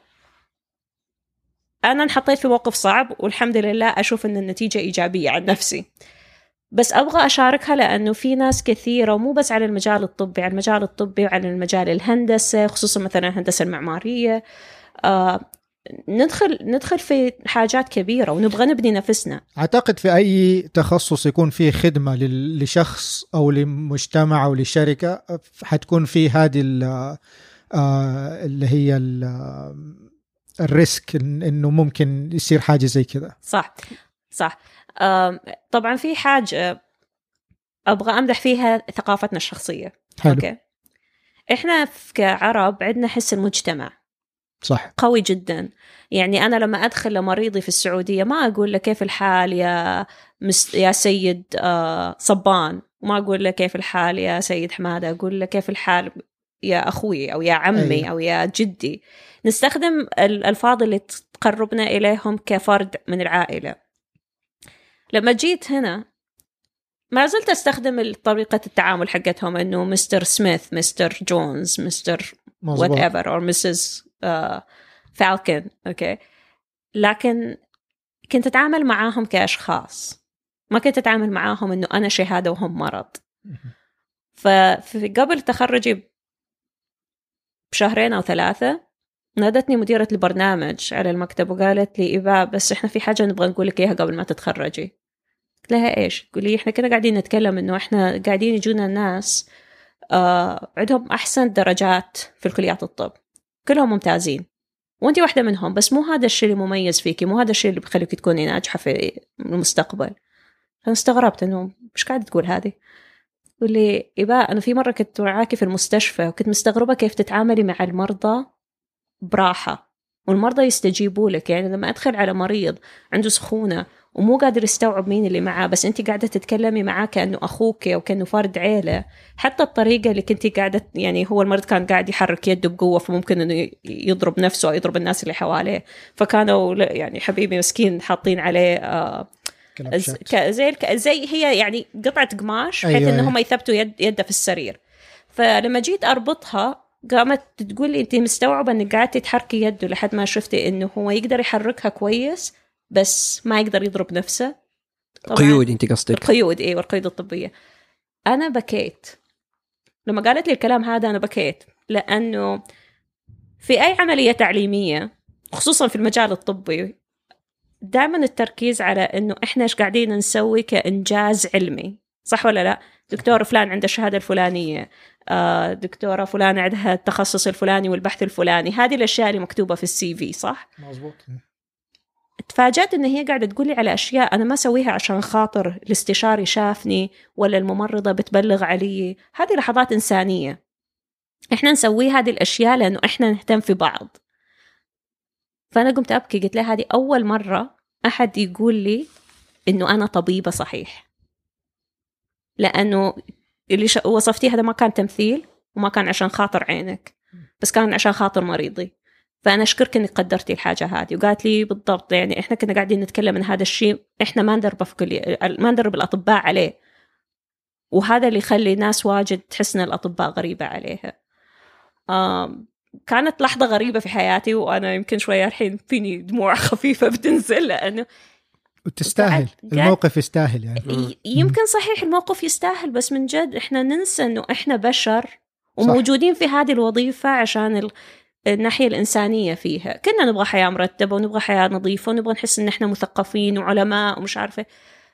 أنا انحطيت في موقف صعب والحمد لله أشوف إن النتيجة إيجابية عن نفسي بس أبغى أشاركها لأنه في ناس كثيرة ومو بس على المجال الطبي على المجال الطبي وعلى المجال الهندسة خصوصا مثلا الهندسة المعمارية آه ندخل ندخل في حاجات كبيرة ونبغى نبني نفسنا. أعتقد في أي تخصص يكون فيه خدمة لشخص أو لمجتمع أو لشركة حتكون في هذه آه، اللي هي ال- آه، ال risk إنه ممكن يصير حاجة زي كذا. صح صح. آم، طبعا في حاجة أبغى أمدح فيها ثقافتنا الشخصية. حلو. أوكي. إحنا كعرب عندنا حس المجتمع. صح. قوي جدا. يعني أنا لما أدخل لمريضي في السعودية ما أقول له كيف الحال يا مس يا سيد آه صبان. وما أقول له كيف الحال يا سيد حمادة. أقول له كيف الحال يا أخوي أو يا عمي أيوة. أو يا جدي. نستخدم الألفاظ اللي تقربنا إليهم كفرد من العائلة. لما جيت هنا ما زلت أستخدم طريقة التعامل حقتهم إنه Mr. سميث Mr. جونز Mr. whatever or Mrs. فالكن أوكي. لكن كنت أتعامل معاهم كأشخاص. ما كنت أتعامل معاهم إنه أنا شهادة وهم مرض. ففي قبل تخرجي بشهرين أو ثلاثة نادتني مديرة البرنامج على المكتب وقالت لي إيباء بس إحنا في حاجة نبغى نقول لك إياها قبل ما تتخرجي. قلت لها إيش؟ تقول لي إحنا كنا قاعدين نتكلم إنه إحنا قاعدين يجونا الناس آه عندهم أحسن درجات في الكليات الطب. كلهم ممتازين. وانت واحدة منهم بس مو هذا الشيء اللي مميز فيكي مو هذا الشيء اللي بيخليك تكوني ناجحة في المستقبل. أنا استغربت إنه مش قاعدة تقول هذه؟ تقول لي أنا في مرة كنت معاكي في المستشفى وكنت مستغربة كيف تتعاملي مع المرضى براحة. والمرضى يستجيبوا لك يعني لما أدخل على مريض عنده سخونة ومو قادر يستوعب مين اللي معاه بس انت قاعدة تتكلمي معاه كأنه أخوك أو كانه فرد عيلة. حتى الطريقة اللي كنتي قاعدة يعني هو المريض كان قاعد يحرك يده بقوة فممكن إنه يضرب نفسه أو يضرب الناس اللي حواليه. فكانوا يعني حبيبي مسكين حاطين عليه آه زي زي هي يعني قطعة قماش بحيث أيوة، ان أيوة. هم يثبتوا يد يده في السرير. فلما جيت أربطها قامت تقول لي أنت مستوعبة إنك قعدتي تحركي يده لحد ما شفتي إنه هو يقدر يحركها كويس؟ بس ما يقدر يضرب نفسه. قيود أنت قصدك. القيود أيوه القيود الطبية. أنا بكيت. لما قالت لي الكلام هذا أنا بكيت لأنه في أي عملية تعليمية خصوصا في المجال الطبي دائما التركيز على إنه إحنا إيش قاعدين نسوي كإنجاز علمي. صح ولا لا؟ دكتور فلان عنده الشهادة الفلانية آه، دكتورة فلان عندها التخصص الفلاني والبحث الفلاني. هذه الأشياء اللي مكتوبة في السي في صح؟ مظبوط. تفاجأت إن هي قاعدة تقولي على أشياء أنا ما أسويها عشان خاطر الاستشاري شافني ولا الممرضة بتبلغ علي. هذه لحظات إنسانية. إحنا نسوي هذه الأشياء لأنه إحنا نهتم في بعض. فأنا قمت أبكي قلت لها هذه أول مرة أحد يقول لي إنه أنا طبيبة صحيح. لأنه اللي وصفتيه هذا ما كان تمثيل وما كان عشان خاطر عينك بس كان عشان خاطر مريضي. فأنا أشكرك إنك قدرتي الحاجة هذه. وقالت لي بالضبط يعني إحنا كنا قاعدين نتكلم عن هذا الشيء إحنا ما ندرب في كل ما ندرب الاطباء عليه. وهذا اللي يخلي ناس واجد تحس إن الأطباء غريبة عليها. آم كانت لحظة غريبة في حياتي وأنا يمكن شوية الحين فيني دموع خفيفة بتنزل لأنه وتستاهل. الموقف يستاهل يعني. يمكن صحيح الموقف يستاهل بس من جد إحنا ننسى إنه إحنا بشر وموجودين في هذه الوظيفة عشان الناحية الإنسانية فيها كنا نبغى حياة مرتبة ونبغى حياة نظيفة ونبغى نحس إن إحنا مثقفين وعلماء ومش عارفة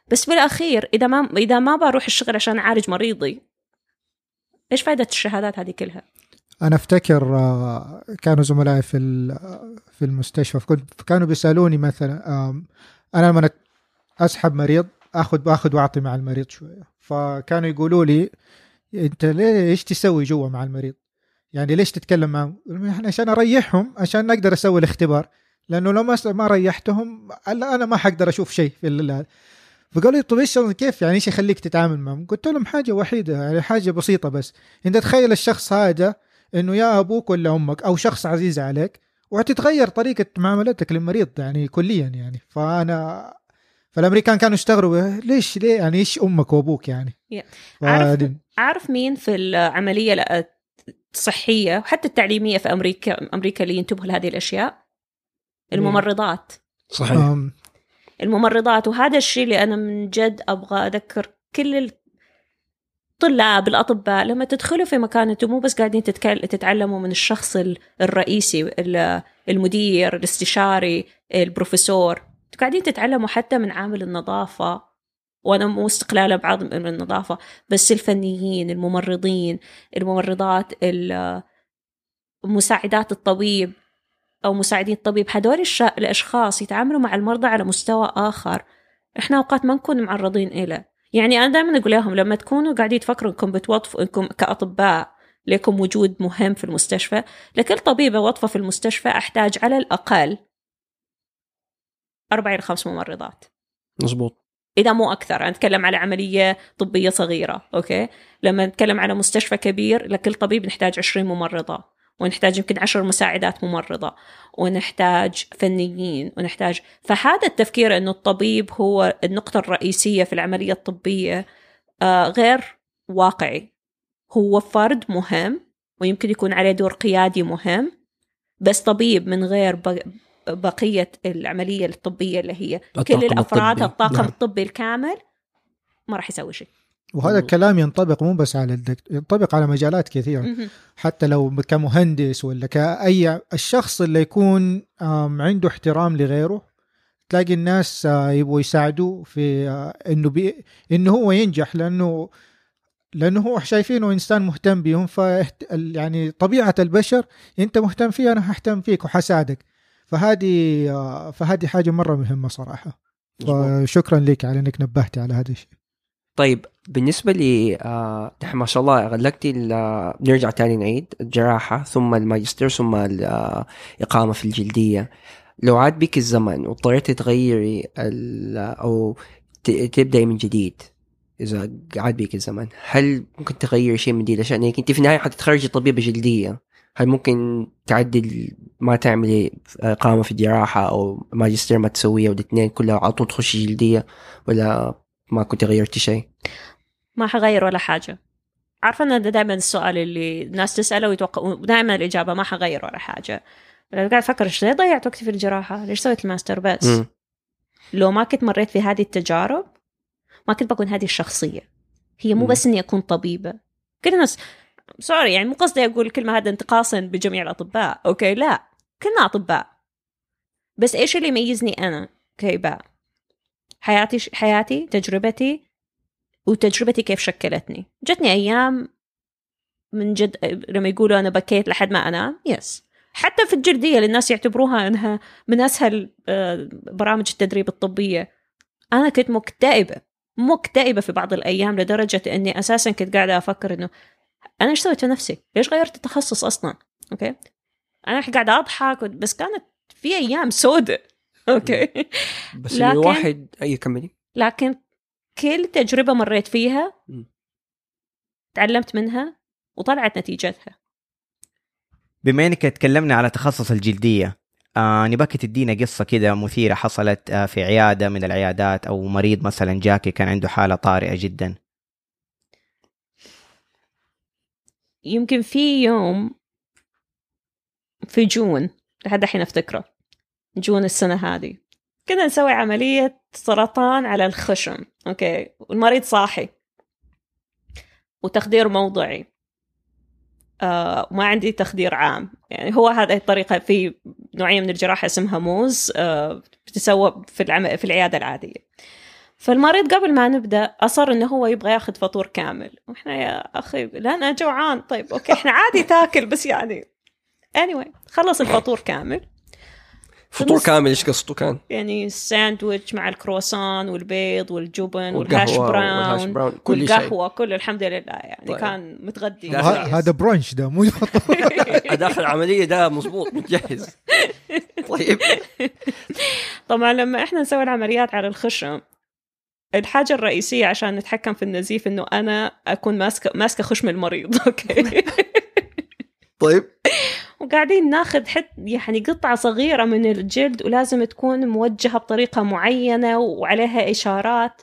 بس بالأخير إذا ما إذا ما بروح الشغل عشان أعالج مريضي إيش فائدة الشهادات هذه كلها؟ أنا أفتكر آه، كانوا زملائي في في المستشفى فكنت كانوا بيسألوني مثلا أنا لما أسحب مريض آخذ باخذ وأعطي مع المريض شوية فكانوا يقولوا لي أنت ليه إيش تسوي جوا مع المريض؟ يعني ليش تتكلم معهم؟ إحنا عشان أريحهم عشان أقدر أسوي الاختبار لأنه لو ما ما ريحتهم أنا ما حقدر أشوف شيء في ال- فقالوا لي طيب إيش كيف يعني إيش يخليك تتعامل معهم؟ قلت لهم حاجة وحيدة يعني حاجة بسيطة بس انت تخيل الشخص هذا إنه يا أبوك ولا أمك أو شخص عزيز عليك وتتغير طريقة معاملتك للمريض يعني كليا يعني فانا فالأمريكان كانوا يستغربوا ليش ليه يعني إيش أمك وأبوك يعني Yeah. عارف عارف مين في العملية الصحية وحتى التعليمية في أمريكا أمريكا اللي ينتبهوا لهذه الأشياء. الممرضات. صحيح. الممرضات وهذا الشيء اللي أنا من جد أبغى أذكر كل الطلاب الأطباء لما تدخلوا في مكان أنتم مو بس قاعدين تتكل... تتعلموا من الشخص ال- الرئيسي ال- المدير الاستشاري البروفيسور. قاعدين تتعلموا حتى من عامل النظافة. وأنا مو استقلالا بعض من النظافة بس الفنيين الممرضين الممرضات ال- مساعدات الطبيب أو مساعدين الطبيب الش... الأشخاص يتعاملوا مع المرضى على مستوى آخر. إحنا أوقات ما نكون معرضين إله يعني أنا دائما أقول لهم لما تكونوا قاعدين تفكروا إنكم بتوظفوا إنكم كأطباء لكم وجود مهم في المستشفى لكل طبيبه وظفه في المستشفى أحتاج على الأقل أربع إلى خمس ممرضات. مزبوط إذا مو أكثر. أنا أتكلم على عملية طبية صغيرة أوكي؟ لما نتكلم على مستشفى كبير لكل طبيب نحتاج 20 ممرضة ونحتاج يمكن 10 مساعدات ممرضة ونحتاج فنيين ونحتاج. فهذا التفكير أنه الطبيب هو النقطة الرئيسية في العملية الطبية آه غير واقعي. هو فرد مهم ويمكن يكون عليه دور قيادي مهم بس طبيب من غير ب- بقية العملية الطبية اللي هي كل الأفراد الطبي. الطاقم نعم. الطبي الكامل ما راح يسوي شيء وهذا الكلام ينطبق مو بس على الدكتور ينطبق على مجالات كثيرة. حتى لو كمهندس ولا كأي الشخص اللي يكون عنده احترام لغيره تلاقي الناس آه، يبغوا يساعدوه في آه، إنه بي إنه هو ينجح لأنه لأنه هو شايفينه إنسان مهتم بهم ف يعني طبيعة البشر أنت مهتم فيه أنا ههتم فيك وحساعدك فهذه آه، فهذه حاجة مرة مهمة صراحة. فشكرا لك على إنك نبهتي على هذا الشيء. طيب بالنسبة لي آه ما شاء الله غلقتي آه، نرجع تاني نعيد الجراحة ثم الماجستير ثم الإقامة في الجلدية. لو عاد بك الزمن واضطريتي تغيري أو تبدأي من جديد إذا عاد بك الزمن هل ممكن تغيري شيء من دي؟ لأنك أنت في النهاية حتتخرجي طبيبة جلدية. هل ممكن تعدل ما تعملي إقامة في الجراحة أو ماجستير ما تسويها والاثنين كلها على طول تخشي جلدية ولا ما كنت غيرتي شيء؟ ما حغير ولا حاجة عارفة أنا ده دائما السؤال اللي الناس تسأله ويتوقعوا دائما الإجابة ما حغير ولا حاجة لو قاعد أفكر إيش ليه ضيعت وقتي في الجراحة ليش سويت الماستر بس مم. لو ما كنت مريت في هذه التجارب ما كنت بكون هذه الشخصية هي مو مم. بس إني أكون طبيبة كل الناس sorry يعني مو قصدي أقول الكلمة هذا انتقاصا بجميع الأطباء أوكي؟ لا كلنا أطباء. بس إيش اللي يميزني أنا كهباء حياتي حياتي تجربتي وتجربتي كيف شكلتني. جتني أيام من جد لما يقولوا أنا بكيت لحد ما أنام؟ yes حتى في الجلدية اللي الناس يعتبروها أنها من أسهل آه، برامج التدريب الطبية. أنا كنت مكتئبة مكتئبة في بعض الأيام لدرجة أني أساسا كنت قاعدة أفكر أنه أنا إيش سويت في نفسي؟ ليش غيرت التخصص أصلا؟ أوكي؟ أنا قاعدة أضحك بس كانت في أيام سودة. أوكي؟ بس لكن- الواحد أي كملي. لكن كل تجربة مريت فيها. تعلمت منها وطلعت نتيجتها. بما إنك تكلمنا على تخصص الجلدية آه نباك تدينا قصة كده مثيرة حصلت آه في عيادة من العيادات أو مريض مثلا جاكي كان عنده حالة طارئة جدا. يمكن في يوم في June لحد الحين أفتكره June السنة هذه. كنا نسوي عملية سرطان على الخشم أوكي؟ والمريض صاحي. وتخدير موضعي. آه وما عندي تخدير عام. يعني هو هذه الطريقة في نوعية من الجراحة اسمها Mohs آه بتسوى في العم... في العيادة العادية. فالمريض قبل ما نبدأ أصر إنه هو يبغى ياخذ فطور كامل وإحنا يا أخي لا أنا جوعان طيب أوكي إحنا عادي تاكل بس يعني anyway خلص الفطور كامل فطور كامل إيش قصته كان؟ يعني الساندويتش مع الكروسان والبيض والجبن وال hash وال hash brown brown كل شيء والقهوة كله الحمد لله يعني طيب. كان متغدي. هذا برونش ده مو فطور. داخل العملية ده مزبوط متجهز طيب طبعا لما إحنا نسوي العمليات على الخشم الحاجة الرئيسية عشان نتحكم في النزيف إنه أنا أكون ماسكة ماسكة خشم المريض أوكي؟ طيب. وقاعدين ناخذ حت يعني قطعة صغيرة من الجلد ولازم تكون موجهة بطريقة معينة وعليها إشارات.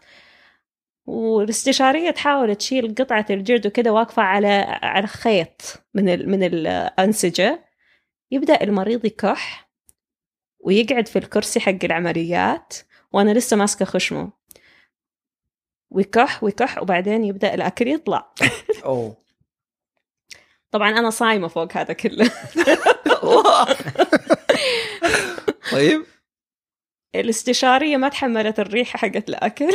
والاستشارية تحاول تشيل قطعة الجلد وكده واقفة على على خيط من ال من الأنسجة. يبدأ المريض يكح ويقعد في الكرسي حق العمليات وأنا لسه ماسكة خشمه. ويكح ويكح وبعدين يبدأ الأكل يطلع. أوه. طبعا أنا صايمة فوق هذا كله. طيب. الاستشارية ما تحملت الريحة حقت الأكل.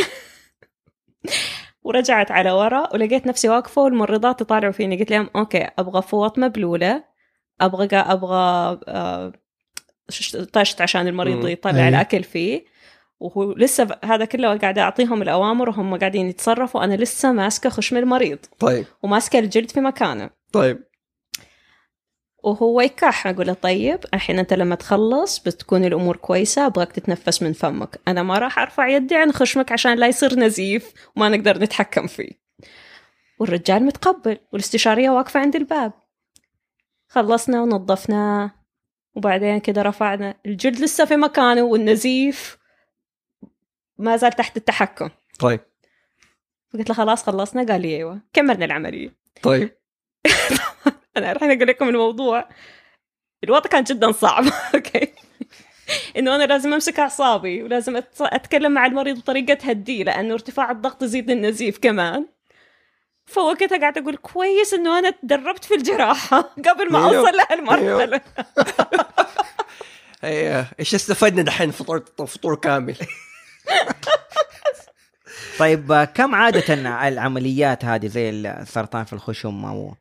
ورجعت على ورا ولقيت نفسي واقفة والممرضات يطالعوا فيني. قلت لهم أوكي أبغى فوط مبلولة أبغى أبغى آه، طشت عشان المريض. يطلع. الأكل فيه. وهو لسه ب- هذا كله قاعدة أعطيهم الأوامر وهم قاعدين يتصرفوا. أنا لسه ماسكة خشم المريض. طيب. وماسكة الجلد في مكانه. طيب. وهو يكح. أقول له طيب الحين أنت لما تخلص بتكون الأمور كويسة أبغاك تتنفس من فمك. أنا ما راح أرفع يدي عن خشمك عشان لا يصير نزيف وما نقدر نتحكم فيه. والرجال متقبل والاستشارية واقفة عند الباب. خلصنا ونظفناه وبعدين كده رفعنا. الجلد لسه في مكانه والنزيف ما زال تحت التحكم. طيب. قلت له خلاص خلصنا قال لي أيوه. كملنا العملية. طيب. أنا الحين أقول لكم الموضوع. الوضع كان جدا صعب. أوكي. إنه أنا لازم أمسك أعصابي ولازم أتكلم مع المريض بطريقة تهديه لأنه ارتفاع الضغط يزيد النزيف كمان. فوقتها قاعدة أقول كويس إنه أنا تدربت في الجراحة قبل ما أيوه. أوصل لهالمرحلة. إيه إيش استفدنا دحين فطور فطور كامل؟ طيب كم عادة العمليات هذه زي السرطان في الخشم أو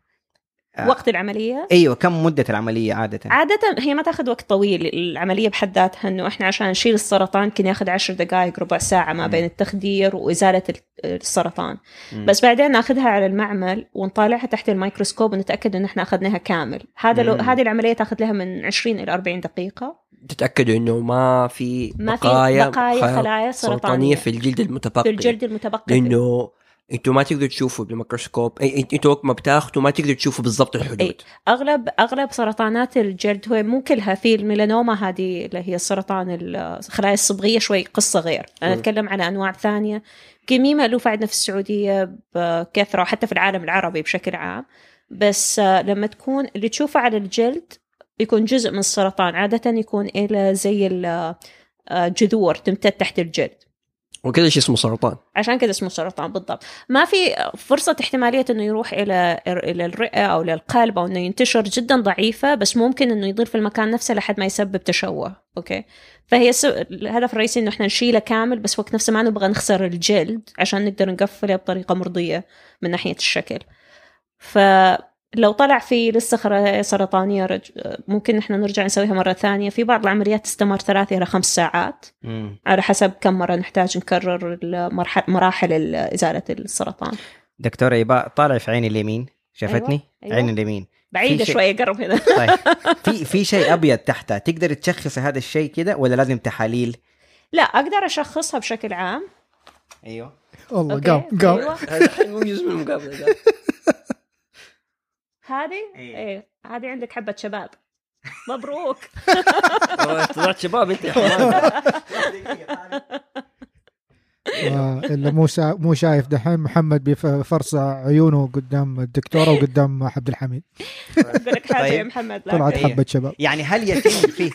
آه. وقت العملية أيوه كم مدة العملية عادة عادة هي ما تاخذ وقت طويل العملية بحد ذاتها إنه إحنا عشان نشيل السرطان كان ياخذ عشر دقائق ربع ساعة ما. بين التخدير وإزالة ال- السرطان مم. بس بعدين ناخذها على المعمل ونطالعها تحت الميكروسكوب ونتأكد إن إحنا أخذناها كامل هذا لو. هذه العملية تاخذ لها من 20 إلى 40 دقيقة تتأكدوا إنه ما في ما في بقايا بقايا خلايا سرطانية سرطانية في الجلد المتبقي. في الجلد المتبقي. لأنه إنتوا ما تقدروا تشوفوا بالميكروسكوب. إنتوا وقت ما بتاخذوا ما تقدروا تشوفوا بالضبط الحدود. أي. اغلب أغلب سرطانات الجلد هو مو كلها في الميلانوما هذه اللي هي السرطان الخلايا الصبغية شوي قصة غير. أنا مم. أتكلم على أنواع ثانية. كمية مألوفة عندنا في السعودية بكثرة وحتى في العالم العربي بشكل عام. بس آه، لما تكون اللي تشوفه على الجلد يكون جزء من السرطان عادة يكون إلى زي الجذور تمتد تحت الجلد. وكذا شيء اسمه سرطان. عشان كذا اسمه سرطان بالضبط. ما في فرصة احتمالية إنه يروح إلى إلى الرئة أو للقلب أو إنه ينتشر جدا ضعيفة بس ممكن إنه يضل في المكان نفسه لحد ما يسبب تشوه. أوكي؟ فهي س... الهدف الرئيسي إنه إحنا نشيله كامل بس وقت نفسه ما نبغى نخسر الجلد عشان نقدر نقفله بطريقة مرضية من ناحية الشكل. فلو طلع في لسه سرطانية رج... ممكن إحنا نرجع نسويها مرة ثانية. في بعض العمليات تستمر ثلاثة إلى خمس ساعات. مم. على حسب كم مرة نحتاج نكرر المرحل مراحل ال- إزالة السرطان. دكتوره يبا طالع في عيني اليمين. شافتني؟ أيوة. عيني اليمين. بعيدة في شيء- شوية قرب هنا. طيب. في في شيء أبيض تحتها. تقدر تشخص هذا الشيء كده ولا لازم تحاليل؟ لا أقدر أشخصها بشكل عام. أيوه. والله. قام قام أيوة. هذا الحين مو جزء من المقابله ده هذه إيه. إيه هذه عندك حبة شباب مبروك طلعت شباب أنت آه، اللي مو سا... مو شايف دحين محمد بفرصة عيونه قدام الدكتورة وقدام عبد الحميد أقول لك حاجة يا طيب. محمد. طلعت. حبة شباب يعني هل يتم في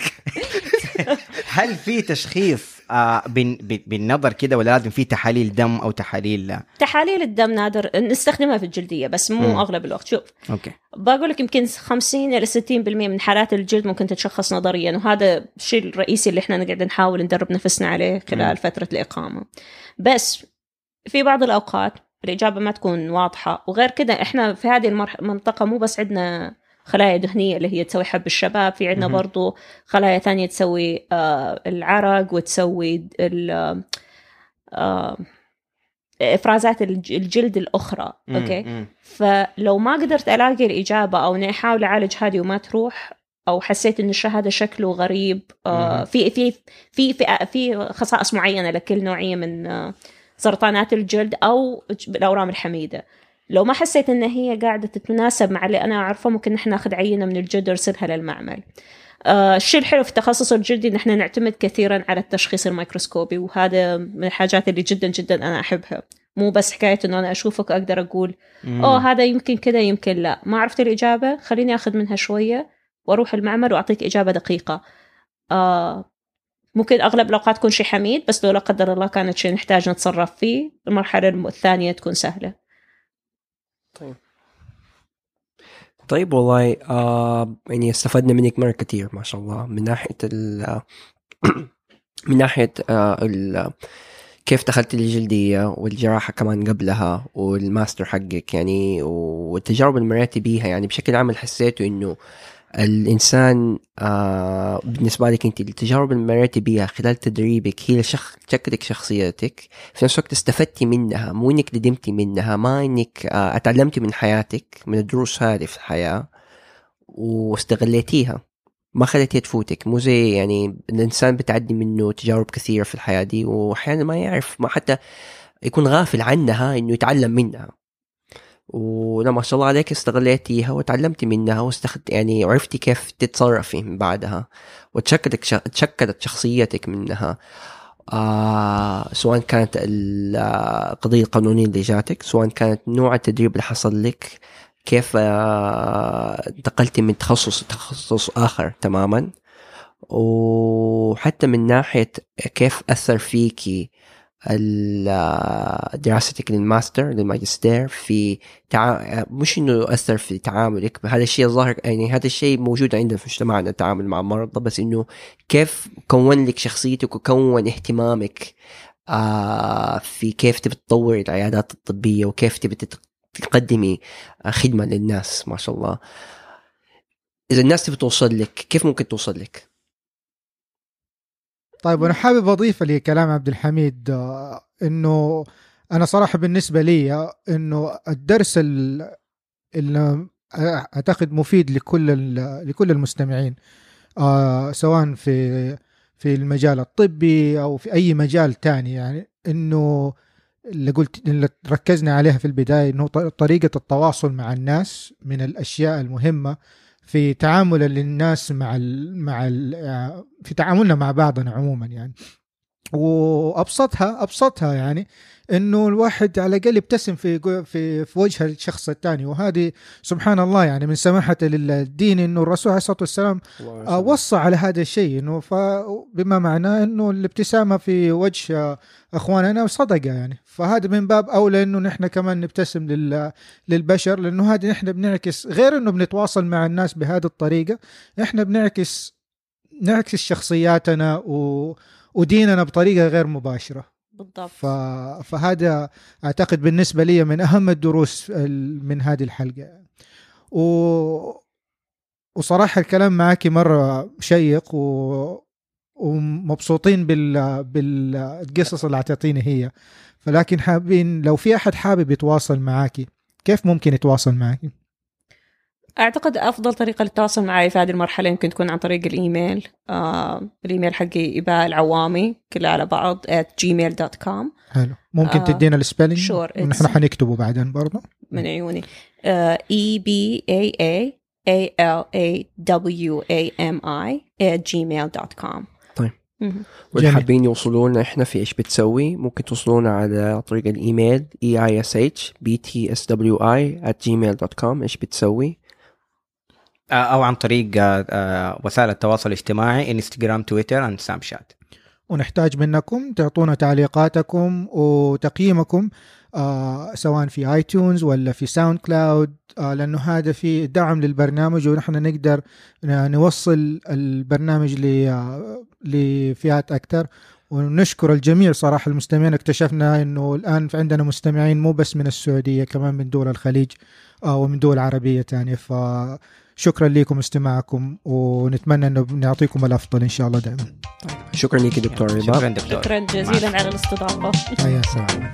هل في تشخيص آه بن بن- بالنظر كده ولا لازم في تحاليل دم أو تحاليل تحاليل الدم نادر نستخدمها في الجلدية بس مو مم. أغلب الوقت شوف أوكي بقول لك يمكن 50 إلى 60% من حالات الجلد ممكن تتشخص نظريا وهذا الشيء الرئيسي اللي إحنا نقعد نحاول ندرب نفسنا عليه خلال مم. فترة الإقامة بس في بعض الأوقات الإجابة ما تكون واضحة وغير كده إحنا في هذه المنطقة مو بس عندنا خلايا دهنية اللي هي تسوي حب الشباب في عندنا. برضو خلايا ثانية تسوي آه العرق وتسوي ال- آه إفرازات الج- الجلد الأخرى أوكي مم. فلو ما قدرت ألاقي الإجابة أو إني أحاول أعالج هذه وما تروح أو حسيت إن هذا شكله غريب آه. في في في في في خصائص معينة لكل نوعية من آه سرطانات الجلد أو الاورام الحميدة لو ما حسيت إن هي قاعدة تتناسب مع اللي أنا أعرفه ممكن نحن ناخذ عينة من الجلد ونرسلها للمعمل. آه الشيء الحلو في التخصص الجلدي إن إحنا نعتمد كثيرا على التشخيص الميكروسكوبي وهذا من الحاجات اللي جدا جدا أنا أحبها. مو بس حكاية إنه أنا أشوفك أقدر أقول. أوه هذا يمكن كذا يمكن لا. ما عرفت الإجابة خليني أخذ منها شوية وأروح المعمل وأعطيك إجابة دقيقة. آه ممكن أغلب الأوقات تكون شيء حميد بس لو لا قدر الله كانت شيء نحتاج نتصرف فيه المرحلة الثانية تكون سهلة. طيب. طيب والله آه يعني استفدنا منك مرة كثير ما شاء الله. من ناحية ال من ناحية آه ال كيف دخلت الجلدية والجراحة كمان قبلها والماستر حقك يعني والتجارب اللي مريتي بيها يعني بشكل عام حسيته إنه الإنسان آه بالنسبة لك أنت التجارب اللي مريتي بيها خلال تدريبك هي شخ... شكلك شخصيتك في نفس الوقت استفدتي منها مو إنك ندمتي منها ما إنك آه أتعلمتي من حياتك من الدروس هذه في الحياة واستغليتيها. ما خليتيها تفوتك. مو زي يعني الإنسان بتعدي منه تجارب كثيرة في الحياة دي وأحيانا ما يعرف ما حتى يكون غافل عنها إنه يتعلم منها. ولما ما شاء الله عليك استغليتيها وتعلمتي منها واستخد يعني عرفتي كيف تتصرفي من بعدها وتشكلت تشكلت شخصيتك منها. آه سواء كانت القضية القانونية اللي جاتك سواء كانت نوع التدريب اللي حصل لك كيف آه انتقلتي من تخصص لتخصص آخر تماما. وحتى من ناحية كيف أثر فيكي دراستك للماستر للماجستير في تع... مش إنه أثر في تعاملك هذا الشيء ظاهر يعني هذا الشيء موجود عندنا في مجتمعنا التعامل مع المرضى بس إنه كيف كون لك شخصيتك وكون اهتمامك آه في كيف تبي تطوري العيادات الطبية وكيف تبي تقدمي خدمة للناس ما شاء الله. إذا الناس تبي توصل لك كيف ممكن توصل لك؟ طيب وأنا حابب أضيف لكلام عبد الحميد آه، إنه أنا صراحة بالنسبة لي إنه الدرس اللي أعتقد مفيد لكل لكل المستمعين آه سواء في في المجال الطبي أو في أي مجال تاني. يعني إنه اللي قلت اللي ركزنا عليها في البداية إنه طريقة التواصل مع الناس من الأشياء المهمة في تعامل الناس مع ال مع ال في تعاملنا مع بعضنا عموما يعني. وأبسطها أبسطها يعني. إنه الواحد على الأقل يبتسم في في في وجه الشخص الثاني. وهذه سبحان الله يعني من سماحة للدين إنه الرسول عليه الصلاة والسلام وصى على هذا الشيء إنه بما معناه إنه الابتسامة في وجه إخواننا صدقة يعني. فهذا من باب أولى إنه نحن كمان نبتسم للبشر لأنه هذه نحن بنعكس غير إنه بنتواصل مع الناس بهذه الطريقة إحنا بنعكس نعكس شخصياتنا و... وديننا بطريقة غير مباشرة. بالضبط. ف... فهذا أعتقد بالنسبة لي من أهم الدروس من هذه الحلقة. و... وصراحة الكلام معك مرة شيق و... ومبسوطين بال... بالقصص اللي أعطيتيني هي. فلكن حابين لو في أحد حابب يتواصل معاكي كيف ممكن يتواصل معاكي؟ أعتقد أفضل طريقة للتواصل معي في هذه المرحلة يمكن تكون عن طريق الإيميل. آه الإيميل حقي إباء العوامي كلها على بعض at gmail.com حلو. ممكن آه تدينا ال spelling sure ونحن حنكتبه بعدين برضه من عيوني. e b a a a l a w a m i at gmail.com طيب. واللي حابين يوصلونا إحنا في إيش بتسوي ممكن توصلونا على طريق الإيميل e i s h b t s w i at gmail.com إيش بتسوي؟ أو عن طريق آه، آه، وسائل التواصل الاجتماعي انستغرام تويتر and سناب شات ونحتاج منكم تعطونا تعليقاتكم وتقييمكم آه سواء في iTunes ولا في SoundCloud آه لأنه هذا في دعم للبرنامج ونحن نقدر نوصل البرنامج لفئات أكثر. ونشكر الجميع صراحة المستمعين اكتشفنا إنه الآن عندنا مستمعين مو بس من السعودية كمان من دول الخليج آه ومن دول عربية ثانية. ف شكرا لكم استماعكم ونتمنى أنه نعطيكم الأفضل إن شاء الله دائما. شكرا لك دكتور شكرا دكتور. شكرا جزيلا على الاستضافة. يا سلام